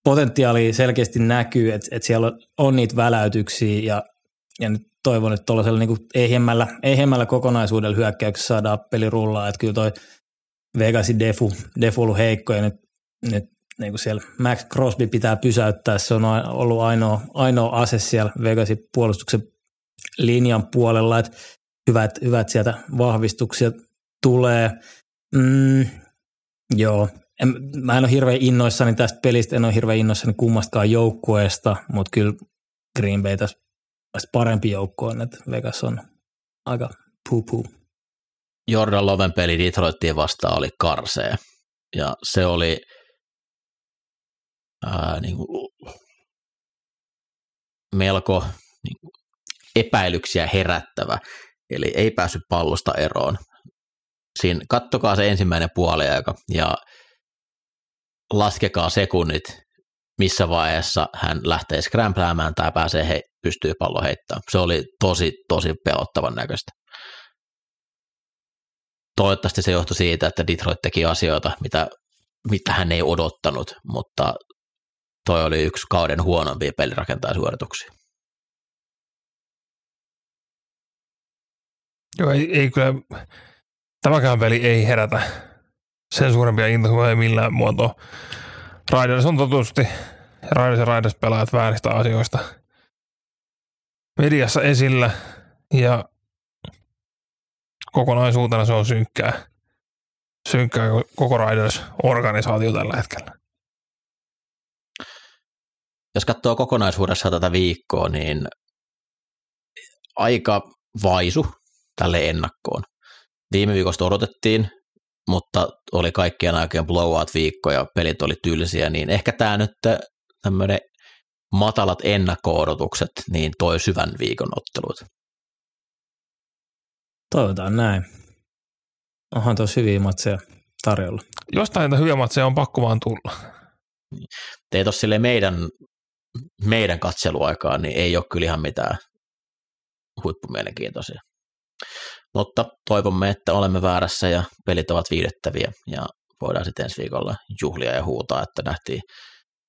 potentiaali selkeästi näkyy, että, että siellä on niitä väläytyksiä ja, ja nyt toivon, että tuollaisella niin ehjemmällä, ehjemmällä kokonaisuudella hyökkäyksessä saadaan peli rullaa, että kyllä toi Vegasin defu, defu ollut heikko ja nyt, nyt niin kuin siellä Max Crosby pitää pysäyttää, se on ollut ainoa, ainoa ase siellä Vegasin puolustuksen linjan puolella, että hyvät, hyvät sieltä vahvistuksia tulee. Mm, joo, en, mä en ole hirveän innoissani tästä pelistä, en ole hirveän innoissani kummastakaan joukkueesta, mutta kyllä Green Bay tässä parempi joukko on, että Vegas on aika puu Jordan Loven peli Detroittiin vastaan oli karsee, ja se oli ää, niin kuin, melko niin kuin, epäilyksiä herättävä, eli ei päässyt pallosta eroon. Siinä, kattokaa se ensimmäinen puoliaika ja laskekaa sekunnit, missä vaiheessa hän lähtee skrämpläämään tai pääsee he, pystyy pallo heittämään. Se oli tosi, tosi pelottavan näköistä. Toivottavasti se johtui siitä, että Detroit teki asioita, mitä, mitä hän ei odottanut, mutta toi oli yksi kauden huonompia pelirakentaisuorituksia. Joo, ei, ei kyllä, tämäkään peli ei herätä sen suurempia intohimoja millään muotoa. Raiders on totusti, Raiders ja Raiders pelaajat vääristä asioista mediassa esillä ja kokonaisuutena se on synkkää, synkkää koko Raiders-organisaatio tällä hetkellä. Jos katsoo kokonaisuudessa tätä viikkoa, niin aika vaisu tälle ennakkoon. Viime viikosta odotettiin, mutta oli kaikkien aikojen blowout-viikko ja pelit oli tylsiä, niin ehkä tämä nyt tämmöinen matalat ennakko-odotukset niin toi syvän viikon ottelut. Toivotaan näin. Onhan tosi hyviä matseja tarjolla. Jostain näitä hyviä matseja on pakko vaan tulla. Ei tossa meidän, meidän katseluaikaan, niin ei ole kyllä ihan mitään huippumielenkiintoisia. Mutta toivomme, että olemme väärässä ja pelit ovat viihdettäviä ja voidaan sitten ensi viikolla juhlia ja huutaa, että nähtiin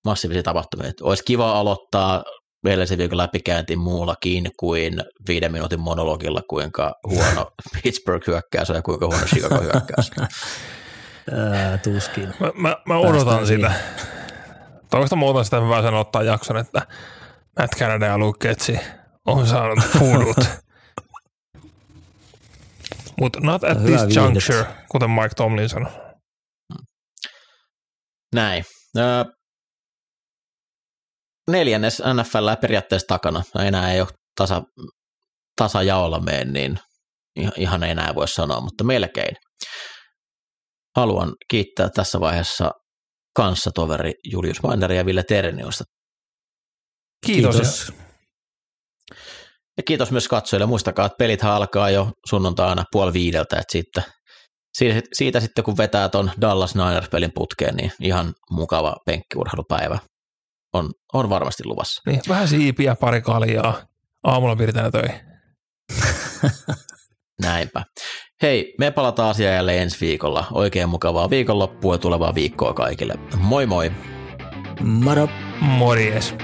massiivisia tapahtumia. Olisi kiva aloittaa edellisen viikon läpikäynti muullakin kuin viiden minuutin monologilla, kuinka huono [LAUGHS] Pittsburgh hyökkäys on ja kuinka huono Chicago hyökkäys. [LAUGHS] tuskin. Mä, mä, mä odotan sitä. Toista muuta sitä mä sanon ottaa jakson, että Matt Canada ja Luke Getsi on saanut foodut. [LAUGHS] Mutta not at this juncture, kuten Mike Tomlin sanoi. Näin. Neljännes NFL periaatteessa takana. No enää ei ole tasa, tasajaolla mene, niin ihan ei enää voi sanoa, mutta melkein. Haluan kiittää tässä vaiheessa kanssatoveri Julius Maineri ja Ville Terniusta. Kiitos. Kiitos. Ja kiitos myös katsojille. Muistakaa, että pelit alkaa jo sunnuntaina puoli viideltä, että siitä, siitä, siitä sitten kun vetää ton Dallas Niners-pelin putkeen, niin ihan mukava penkkiurheilupäivä on, on varmasti luvassa. Niin, vähän siipiä, pari kaljaa. Aamulla piirtään töihin. [LAUGHS] Näinpä. Hei, me palataan asiaan jälleen ensi viikolla. Oikein mukavaa viikonloppua ja tulevaa viikkoa kaikille. Moi moi! Moro! Morjes!